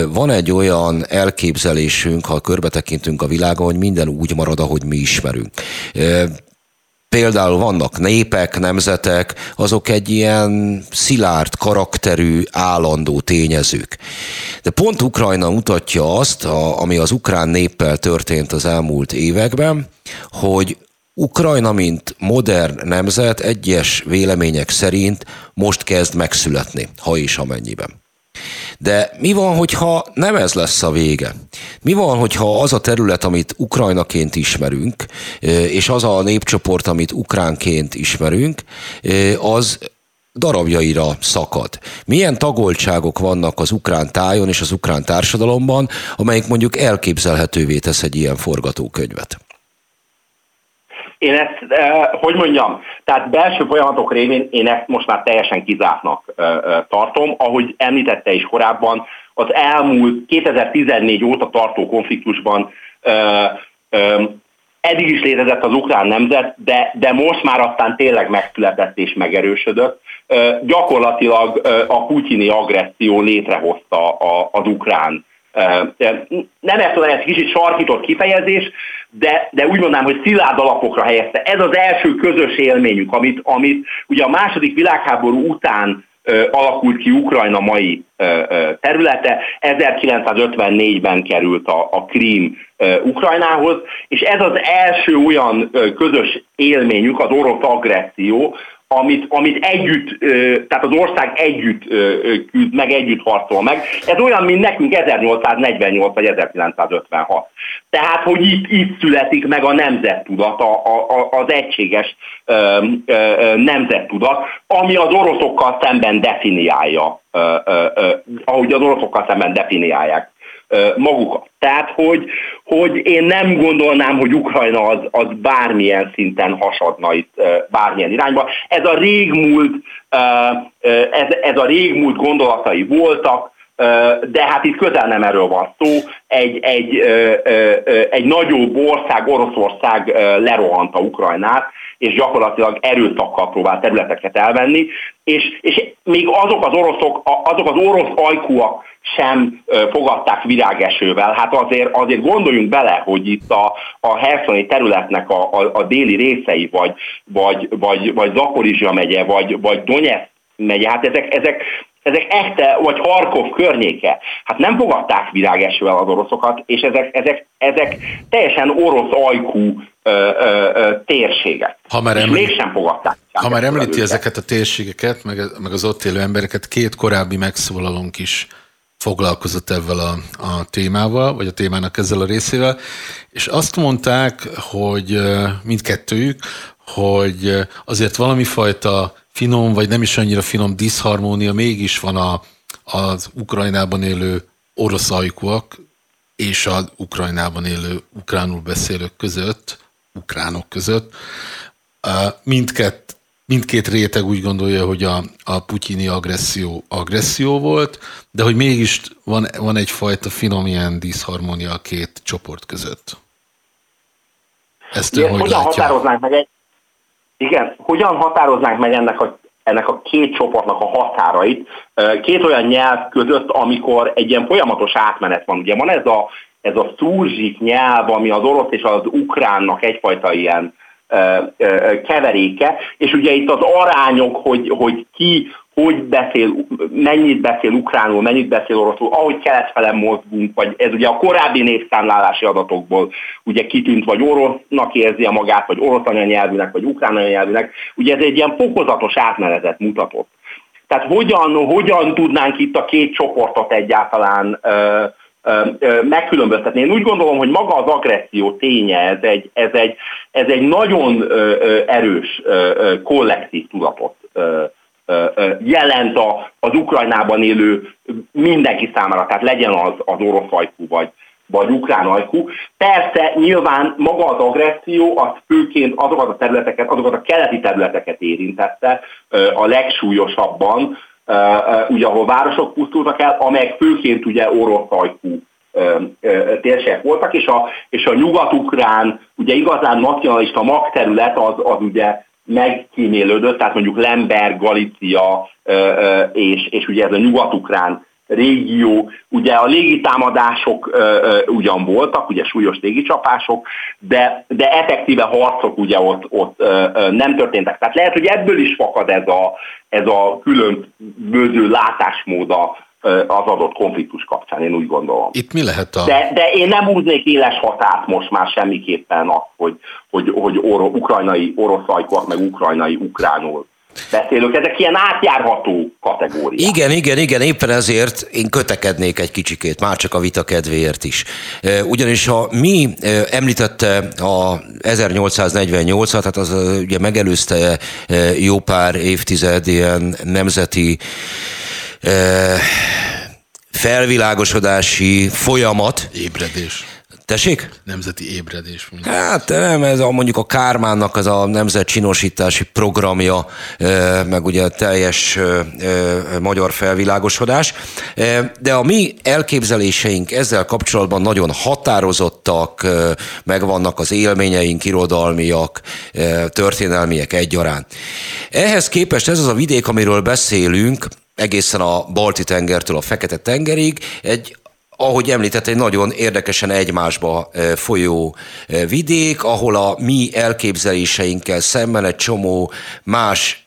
van egy olyan elképzelésünk, ha körbetekintünk a világon, hogy minden úgy marad, ahogy mi ismerünk például vannak népek, nemzetek, azok egy ilyen szilárd karakterű, állandó tényezők. De pont Ukrajna mutatja azt, ami az ukrán néppel történt az elmúlt években, hogy Ukrajna, mint modern nemzet egyes vélemények szerint most kezd megszületni, ha is amennyiben. De mi van, hogyha nem ez lesz a vége? Mi van, hogyha az a terület, amit ukrajnaként ismerünk, és az a népcsoport, amit ukránként ismerünk, az darabjaira szakad. Milyen tagoltságok vannak az ukrán tájon és az ukrán társadalomban, amelyik mondjuk elképzelhetővé tesz egy ilyen forgatókönyvet? Én ezt, eh, hogy mondjam, tehát belső folyamatok révén én ezt most már teljesen kizártnak eh, eh, tartom. Ahogy említette is korábban, az elmúlt 2014 óta tartó konfliktusban eddig is létezett az ukrán nemzet, de, de most már aztán tényleg megszületett és megerősödött. Gyakorlatilag a putyini agresszió létrehozta az ukrán nem ezt ez kicsit sarkított kifejezés, de, de úgy mondanám, hogy szilárd alapokra helyezte. Ez az első közös élményünk, amit, amit ugye a második világháború után alakult ki Ukrajna mai területe. 1954-ben került a, a Krím Ukrajnához, és ez az első olyan közös élményük, az orosz agresszió, amit, amit együtt, tehát az ország együtt küzd meg, együtt harcol meg. Ez olyan, mint nekünk 1848 vagy 1956. Tehát, hogy itt, itt születik meg a nemzettudat, a, a, az egységes nemzettudat, ami az oroszokkal szemben definiálja, ahogy az oroszokkal szemben definiálják magukat. Tehát, hogy, hogy én nem gondolnám, hogy Ukrajna az, az bármilyen szinten hasadna itt bármilyen irányba. Ez a régmúlt, ez, ez a régmúlt gondolatai voltak, de hát itt közel nem erről van szó. Egy, egy, egy nagyobb ország, Oroszország lerohanta Ukrajnát, és gyakorlatilag erőszakkal próbál területeket elvenni, és, és még azok az oroszok, azok az orosz ajkúak sem fogadták virágesővel. Hát azért, azért gondoljunk bele, hogy itt a, a Herszoni területnek a, a, a déli részei, vagy, vagy, vagy, vagy Zaporizsia megye, vagy, vagy Donetsk megye, hát ezek, ezek, ezek echte, vagy Harkov környéke, hát nem fogadták virágesővel az oroszokat, és ezek, ezek, ezek teljesen orosz ajkú ö, ö, ö, térségek. Ha már, említ, mégsem fogadták. Ha már említi őket. ezeket a térségeket, meg, meg az ott élő embereket, két korábbi megszólalónk is foglalkozott ezzel a, a témával, vagy a témának ezzel a részével, és azt mondták, hogy mindkettőjük, hogy azért valami fajta finom, vagy nem is annyira finom diszharmónia mégis van a, az Ukrajnában élő orosz ajkúak és az Ukrajnában élő ukránul beszélők között, ukránok között. Mindkett, mindkét réteg úgy gondolja, hogy a, a putyini agresszió agresszió volt, de hogy mégis van, van egyfajta finom ilyen diszharmónia a két csoport között. Ezt Igen, hogy hogyan látja? határoznánk meg egy, igen, hogyan határoznánk meg ennek a, ennek a két csoportnak a határait két olyan nyelv között, amikor egy ilyen folyamatos átmenet van. Ugye van ez a, ez a szurzsik nyelv, ami az orosz és az ukránnak egyfajta ilyen keveréke, és ugye itt az arányok, hogy, hogy ki hogy beszél, mennyit beszél ukránul, mennyit beszél oroszul, ahogy keletfele mozgunk, vagy ez ugye a korábbi névszámlálási adatokból ugye kitűnt, vagy orosznak érzi a magát, vagy orosz anyanyelvűnek, vagy ukrán anyanyelvűnek, ugye ez egy ilyen fokozatos átmenetet mutatott. Tehát hogyan, hogyan tudnánk itt a két csoportot egyáltalán ö, megkülönböztetni. Én úgy gondolom, hogy maga az agresszió ténye, ez egy, ez egy, ez egy nagyon erős kollektív tudatot jelent a, az Ukrajnában élő mindenki számára, tehát legyen az, az orosz ajkú, vagy, vagy ukrán ajkú. Persze nyilván maga az agresszió az főként azokat a területeket, azokat a keleti területeket érintette a legsúlyosabban, ugye ahol városok pusztultak el, amelyek főként ugye orosz ajkú térségek voltak, és a, és a nyugat-ukrán, ugye igazán nacionalista magterület az, az ugye megkímélődött, tehát mondjuk Lemberg, Galícia és, és ugye ez a nyugat-ukrán régió, ugye a légitámadások ugyan voltak, ugye súlyos légicsapások, de, de effektíve harcok ugye ott, ott nem történtek. Tehát lehet, hogy ebből is fakad ez a, ez a különböző látásmód az adott konfliktus kapcsán, én úgy gondolom. Itt mi lehet a... De, de én nem húznék éles határt most már semmiképpen azt, hogy, hogy, hogy oro, ukrajnai oroszajkok, meg ukrajnai ukránul beszélők, ezek ilyen átjárható kategóriák. Igen, igen, igen, éppen ezért én kötekednék egy kicsikét, már csak a vita kedvéért is. Ugyanis ha mi említette a 1848-at, tehát az ugye megelőzte jó pár évtized ilyen nemzeti felvilágosodási folyamat. Ébredés. Tessék? Nemzeti ébredés. Mondjuk. Hát nem, ez a, mondjuk a Kármánnak az a nemzet csinosítási programja, meg ugye a teljes magyar felvilágosodás. De a mi elképzeléseink ezzel kapcsolatban nagyon határozottak, megvannak az élményeink, irodalmiak, történelmiek egyaránt. Ehhez képest ez az a vidék, amiről beszélünk, egészen a Balti tengertől a Fekete tengerig egy ahogy említett, egy nagyon érdekesen egymásba folyó vidék, ahol a mi elképzeléseinkkel szemben egy csomó más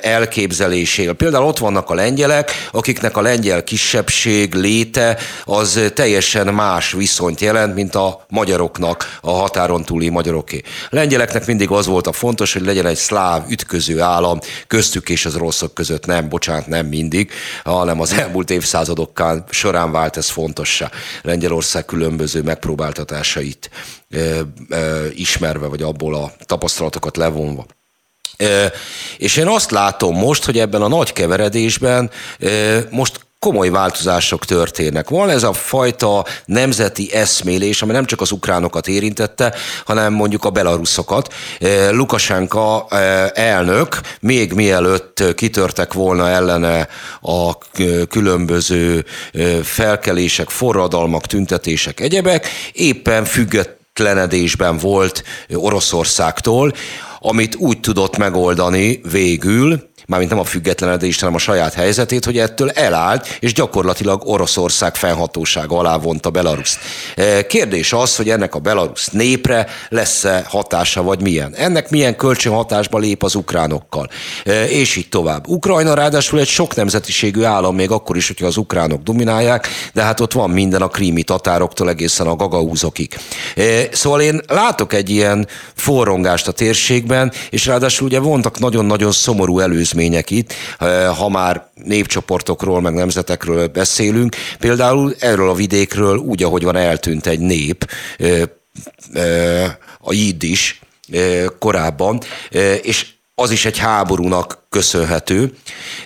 elképzelésével. Például ott vannak a lengyelek, akiknek a lengyel kisebbség léte az teljesen más viszonyt jelent, mint a magyaroknak, a határon túli magyaroké. A lengyeleknek mindig az volt a fontos, hogy legyen egy szláv ütköző állam köztük és az rosszok között. Nem, bocsánat, nem mindig, hanem az elmúlt évszázadokkal során vált ez fontossá. Lengyelország különböző megpróbáltatásait ismerve, vagy abból a tapasztalatokat levonva. És én azt látom most, hogy ebben a nagy keveredésben most komoly változások történnek. Van ez a fajta nemzeti eszmélés, ami nem csak az ukránokat érintette, hanem mondjuk a belaruszokat. Lukasenka elnök még mielőtt kitörtek volna ellene a különböző felkelések, forradalmak, tüntetések, egyebek, éppen függetlenedésben volt Oroszországtól, amit úgy tudott megoldani végül, mármint nem a függetlenedést, hanem a saját helyzetét, hogy ettől elállt, és gyakorlatilag Oroszország fennhatósága alá vonta Belarus. E, kérdés az, hogy ennek a Belarus népre lesz-e hatása, vagy milyen. Ennek milyen kölcsönhatásba lép az ukránokkal, e, és így tovább. Ukrajna ráadásul egy sok nemzetiségű állam, még akkor is, hogyha az ukránok dominálják, de hát ott van minden a krími tatároktól egészen a gagaúzokig. E, szóval én látok egy ilyen forrongást a térségben, és ráadásul ugye vontak nagyon-nagyon szomorú előzmény események itt, ha már népcsoportokról, meg nemzetekről beszélünk. Például erről a vidékről úgy, ahogy van eltűnt egy nép, a jiddis korábban, és az is egy háborúnak köszönhető,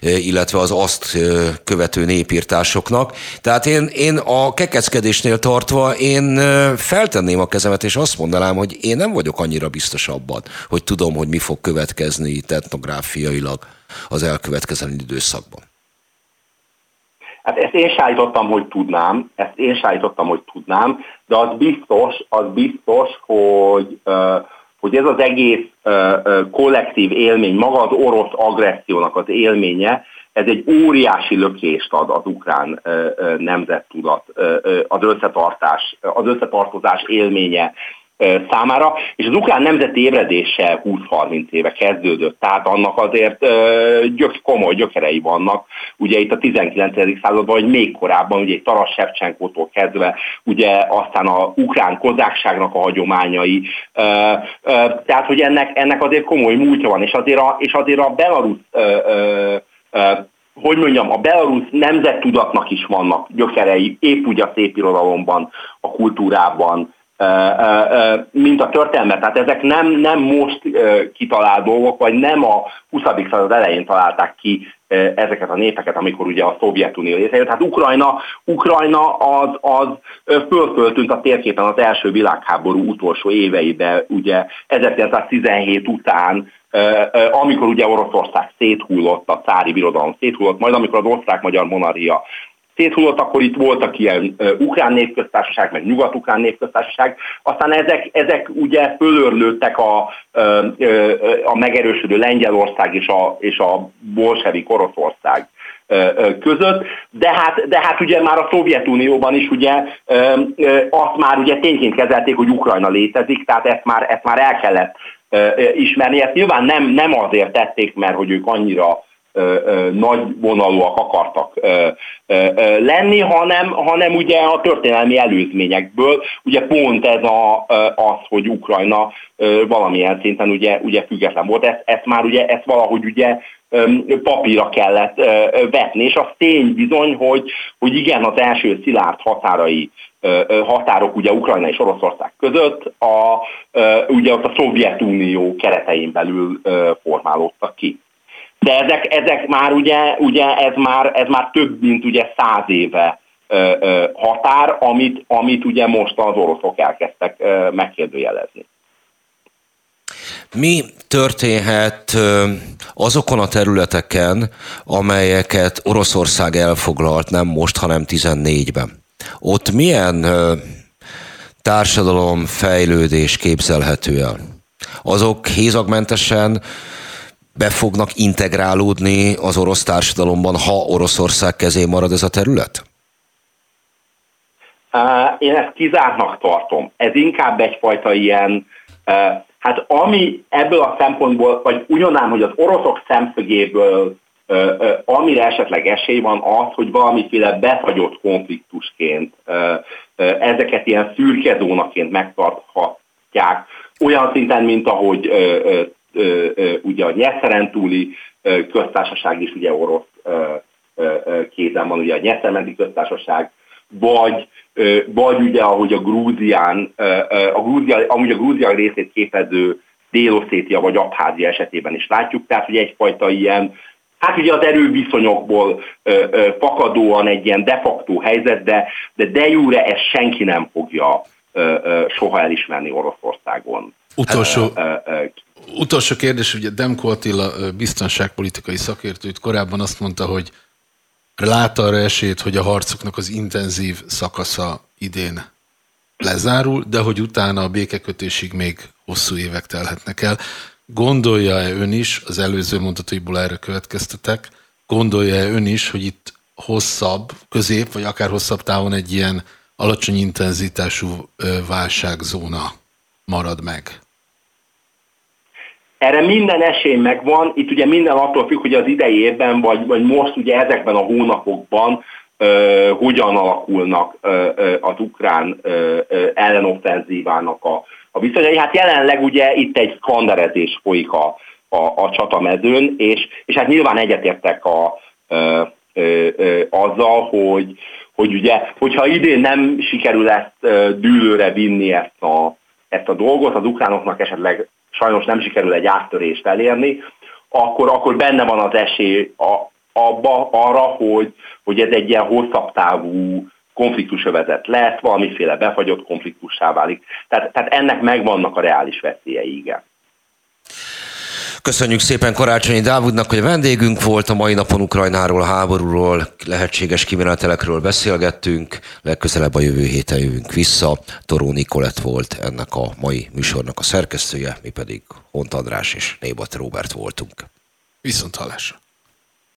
illetve az azt követő népírtásoknak. Tehát én, én a kekeckedésnél tartva én feltenném a kezemet, és azt mondanám, hogy én nem vagyok annyira biztos abban, hogy tudom, hogy mi fog következni etnográfiailag az elkövetkező időszakban? Hát ezt én sájtottam, hogy tudnám, ezt én sájtottam, hogy tudnám, de az biztos, az biztos, hogy, hogy ez az egész kollektív élmény, maga az orosz agressziónak az élménye, ez egy óriási lökést ad az ukrán nemzettudat, az összetartás, az összetartozás élménye számára, és az ukrán nemzeti ébredése 20-30 éve kezdődött, tehát annak azért gyök, komoly gyökerei vannak, ugye itt a 19. században, vagy még korábban, ugye Taras Shevchenkótól kezdve, ugye aztán a ukrán kozákságnak a hagyományai, tehát hogy ennek, ennek azért komoly múltja van, és azért a, és azért a Belarus hogy mondjam, a belarusz nemzettudatnak is vannak gyökerei, épp úgy a szép irodalomban, a kultúrában, mint a történelmet. Tehát ezek nem, nem most kitalált dolgok, vagy nem a 20. század elején találták ki ezeket a népeket, amikor ugye a Szovjetunió létrejött. Tehát Ukrajna, Ukrajna az, az fölföltűnt a térképen az első világháború utolsó éveiben, ugye 1917 után, amikor ugye Oroszország széthullott, a cári birodalom széthullott, majd amikor az osztrák-magyar monarchia széthullott, akkor itt voltak ilyen ukrán népköztársaság, meg nyugat-ukrán népköztársaság, aztán ezek, ezek ugye fölörlődtek a, a megerősödő Lengyelország és a, és a bolsevik Oroszország között, de hát, de hát ugye már a Szovjetunióban is ugye azt már ugye tényként kezelték, hogy Ukrajna létezik, tehát ezt már, ezt már el kellett ismerni. Ezt nyilván nem, nem azért tették, mert hogy ők annyira nagy vonalúak akartak lenni, hanem, hanem ugye a történelmi előzményekből, ugye pont ez a, az, hogy Ukrajna valamilyen szinten ugye, ugye független volt, ezt, ezt már ugye, ezt valahogy ugye papírra kellett vetni, és az tény bizony, hogy, hogy igen, az első szilárd határai határok ugye Ukrajna és Oroszország között a, ugye ott a Szovjetunió keretein belül formálódtak ki. De ezek, ezek már ugye, ugye ez, már, ez már több mint ugye száz éve határ, amit, amit ugye most az oroszok elkezdtek megkérdőjelezni. Mi történhet azokon a területeken, amelyeket Oroszország elfoglalt nem most, hanem 14-ben? Ott milyen társadalom fejlődés képzelhető el? Azok hézagmentesen be fognak integrálódni az orosz társadalomban, ha Oroszország kezé marad ez a terület? Én ezt kizártnak tartom. Ez inkább egyfajta ilyen, hát ami ebből a szempontból, vagy ugyanám, hogy az oroszok szemszögéből amire esetleg esély van az, hogy valamiféle befagyott konfliktusként ezeket ilyen szürke zónaként megtarthatják, olyan szinten, mint ahogy ugye a Nyeszeren túli köztársaság is ugye orosz kézen van, ugye a Nyeszermenti köztársaság, vagy, vagy ugye ahogy a Grúzián, a Grúzia, amúgy a Grúzia részét képező Délosszétia vagy Abházia esetében is látjuk, tehát ugye egyfajta ilyen, hát ugye az erőviszonyokból fakadóan egy ilyen de facto helyzet, de de, de jure ezt senki nem fogja soha elismerni Oroszországon. Utolsó, utolsó kérdés, ugye Demko Attila biztonságpolitikai szakértőt korábban azt mondta, hogy lát arra esélyt, hogy a harcoknak az intenzív szakasza idén lezárul, de hogy utána a békekötésig még hosszú évek telhetnek el. Gondolja-e ön is, az előző mondataiból erre következtetek, gondolja-e ön is, hogy itt hosszabb, közép, vagy akár hosszabb távon egy ilyen alacsony intenzitású válságzóna marad meg? Erre minden esély megvan, itt ugye minden attól függ, hogy az idei évben, vagy, vagy most ugye ezekben a hónapokban uh, hogyan alakulnak uh, az ukrán uh, ellenoffenzívának a, a viszonyai. Hát jelenleg ugye itt egy skanderezés folyik a, a, a csatamezőn, és, és hát nyilván egyetértek a, uh, uh, uh, azzal, hogy, hogy ugye, hogyha idén nem sikerül ezt dűlőre vinni ezt a, ezt a dolgot, az ukránoknak esetleg sajnos nem sikerül egy áttörést elérni, akkor, akkor benne van az esély a, abba, arra, hogy, hogy ez egy ilyen hosszabb távú konfliktusövezet lesz, valamiféle befagyott konfliktussá válik. Tehát, tehát ennek megvannak a reális veszélyei, igen. Köszönjük szépen Karácsonyi Dávidnak, hogy a vendégünk volt. A mai napon Ukrajnáról, háborúról, lehetséges kimenetelekről beszélgettünk. Legközelebb a jövő héten jövünk vissza. Toró Nikolett volt ennek a mai műsornak a szerkesztője, mi pedig Hont András és Nébat Róbert voltunk. Viszont hallásra.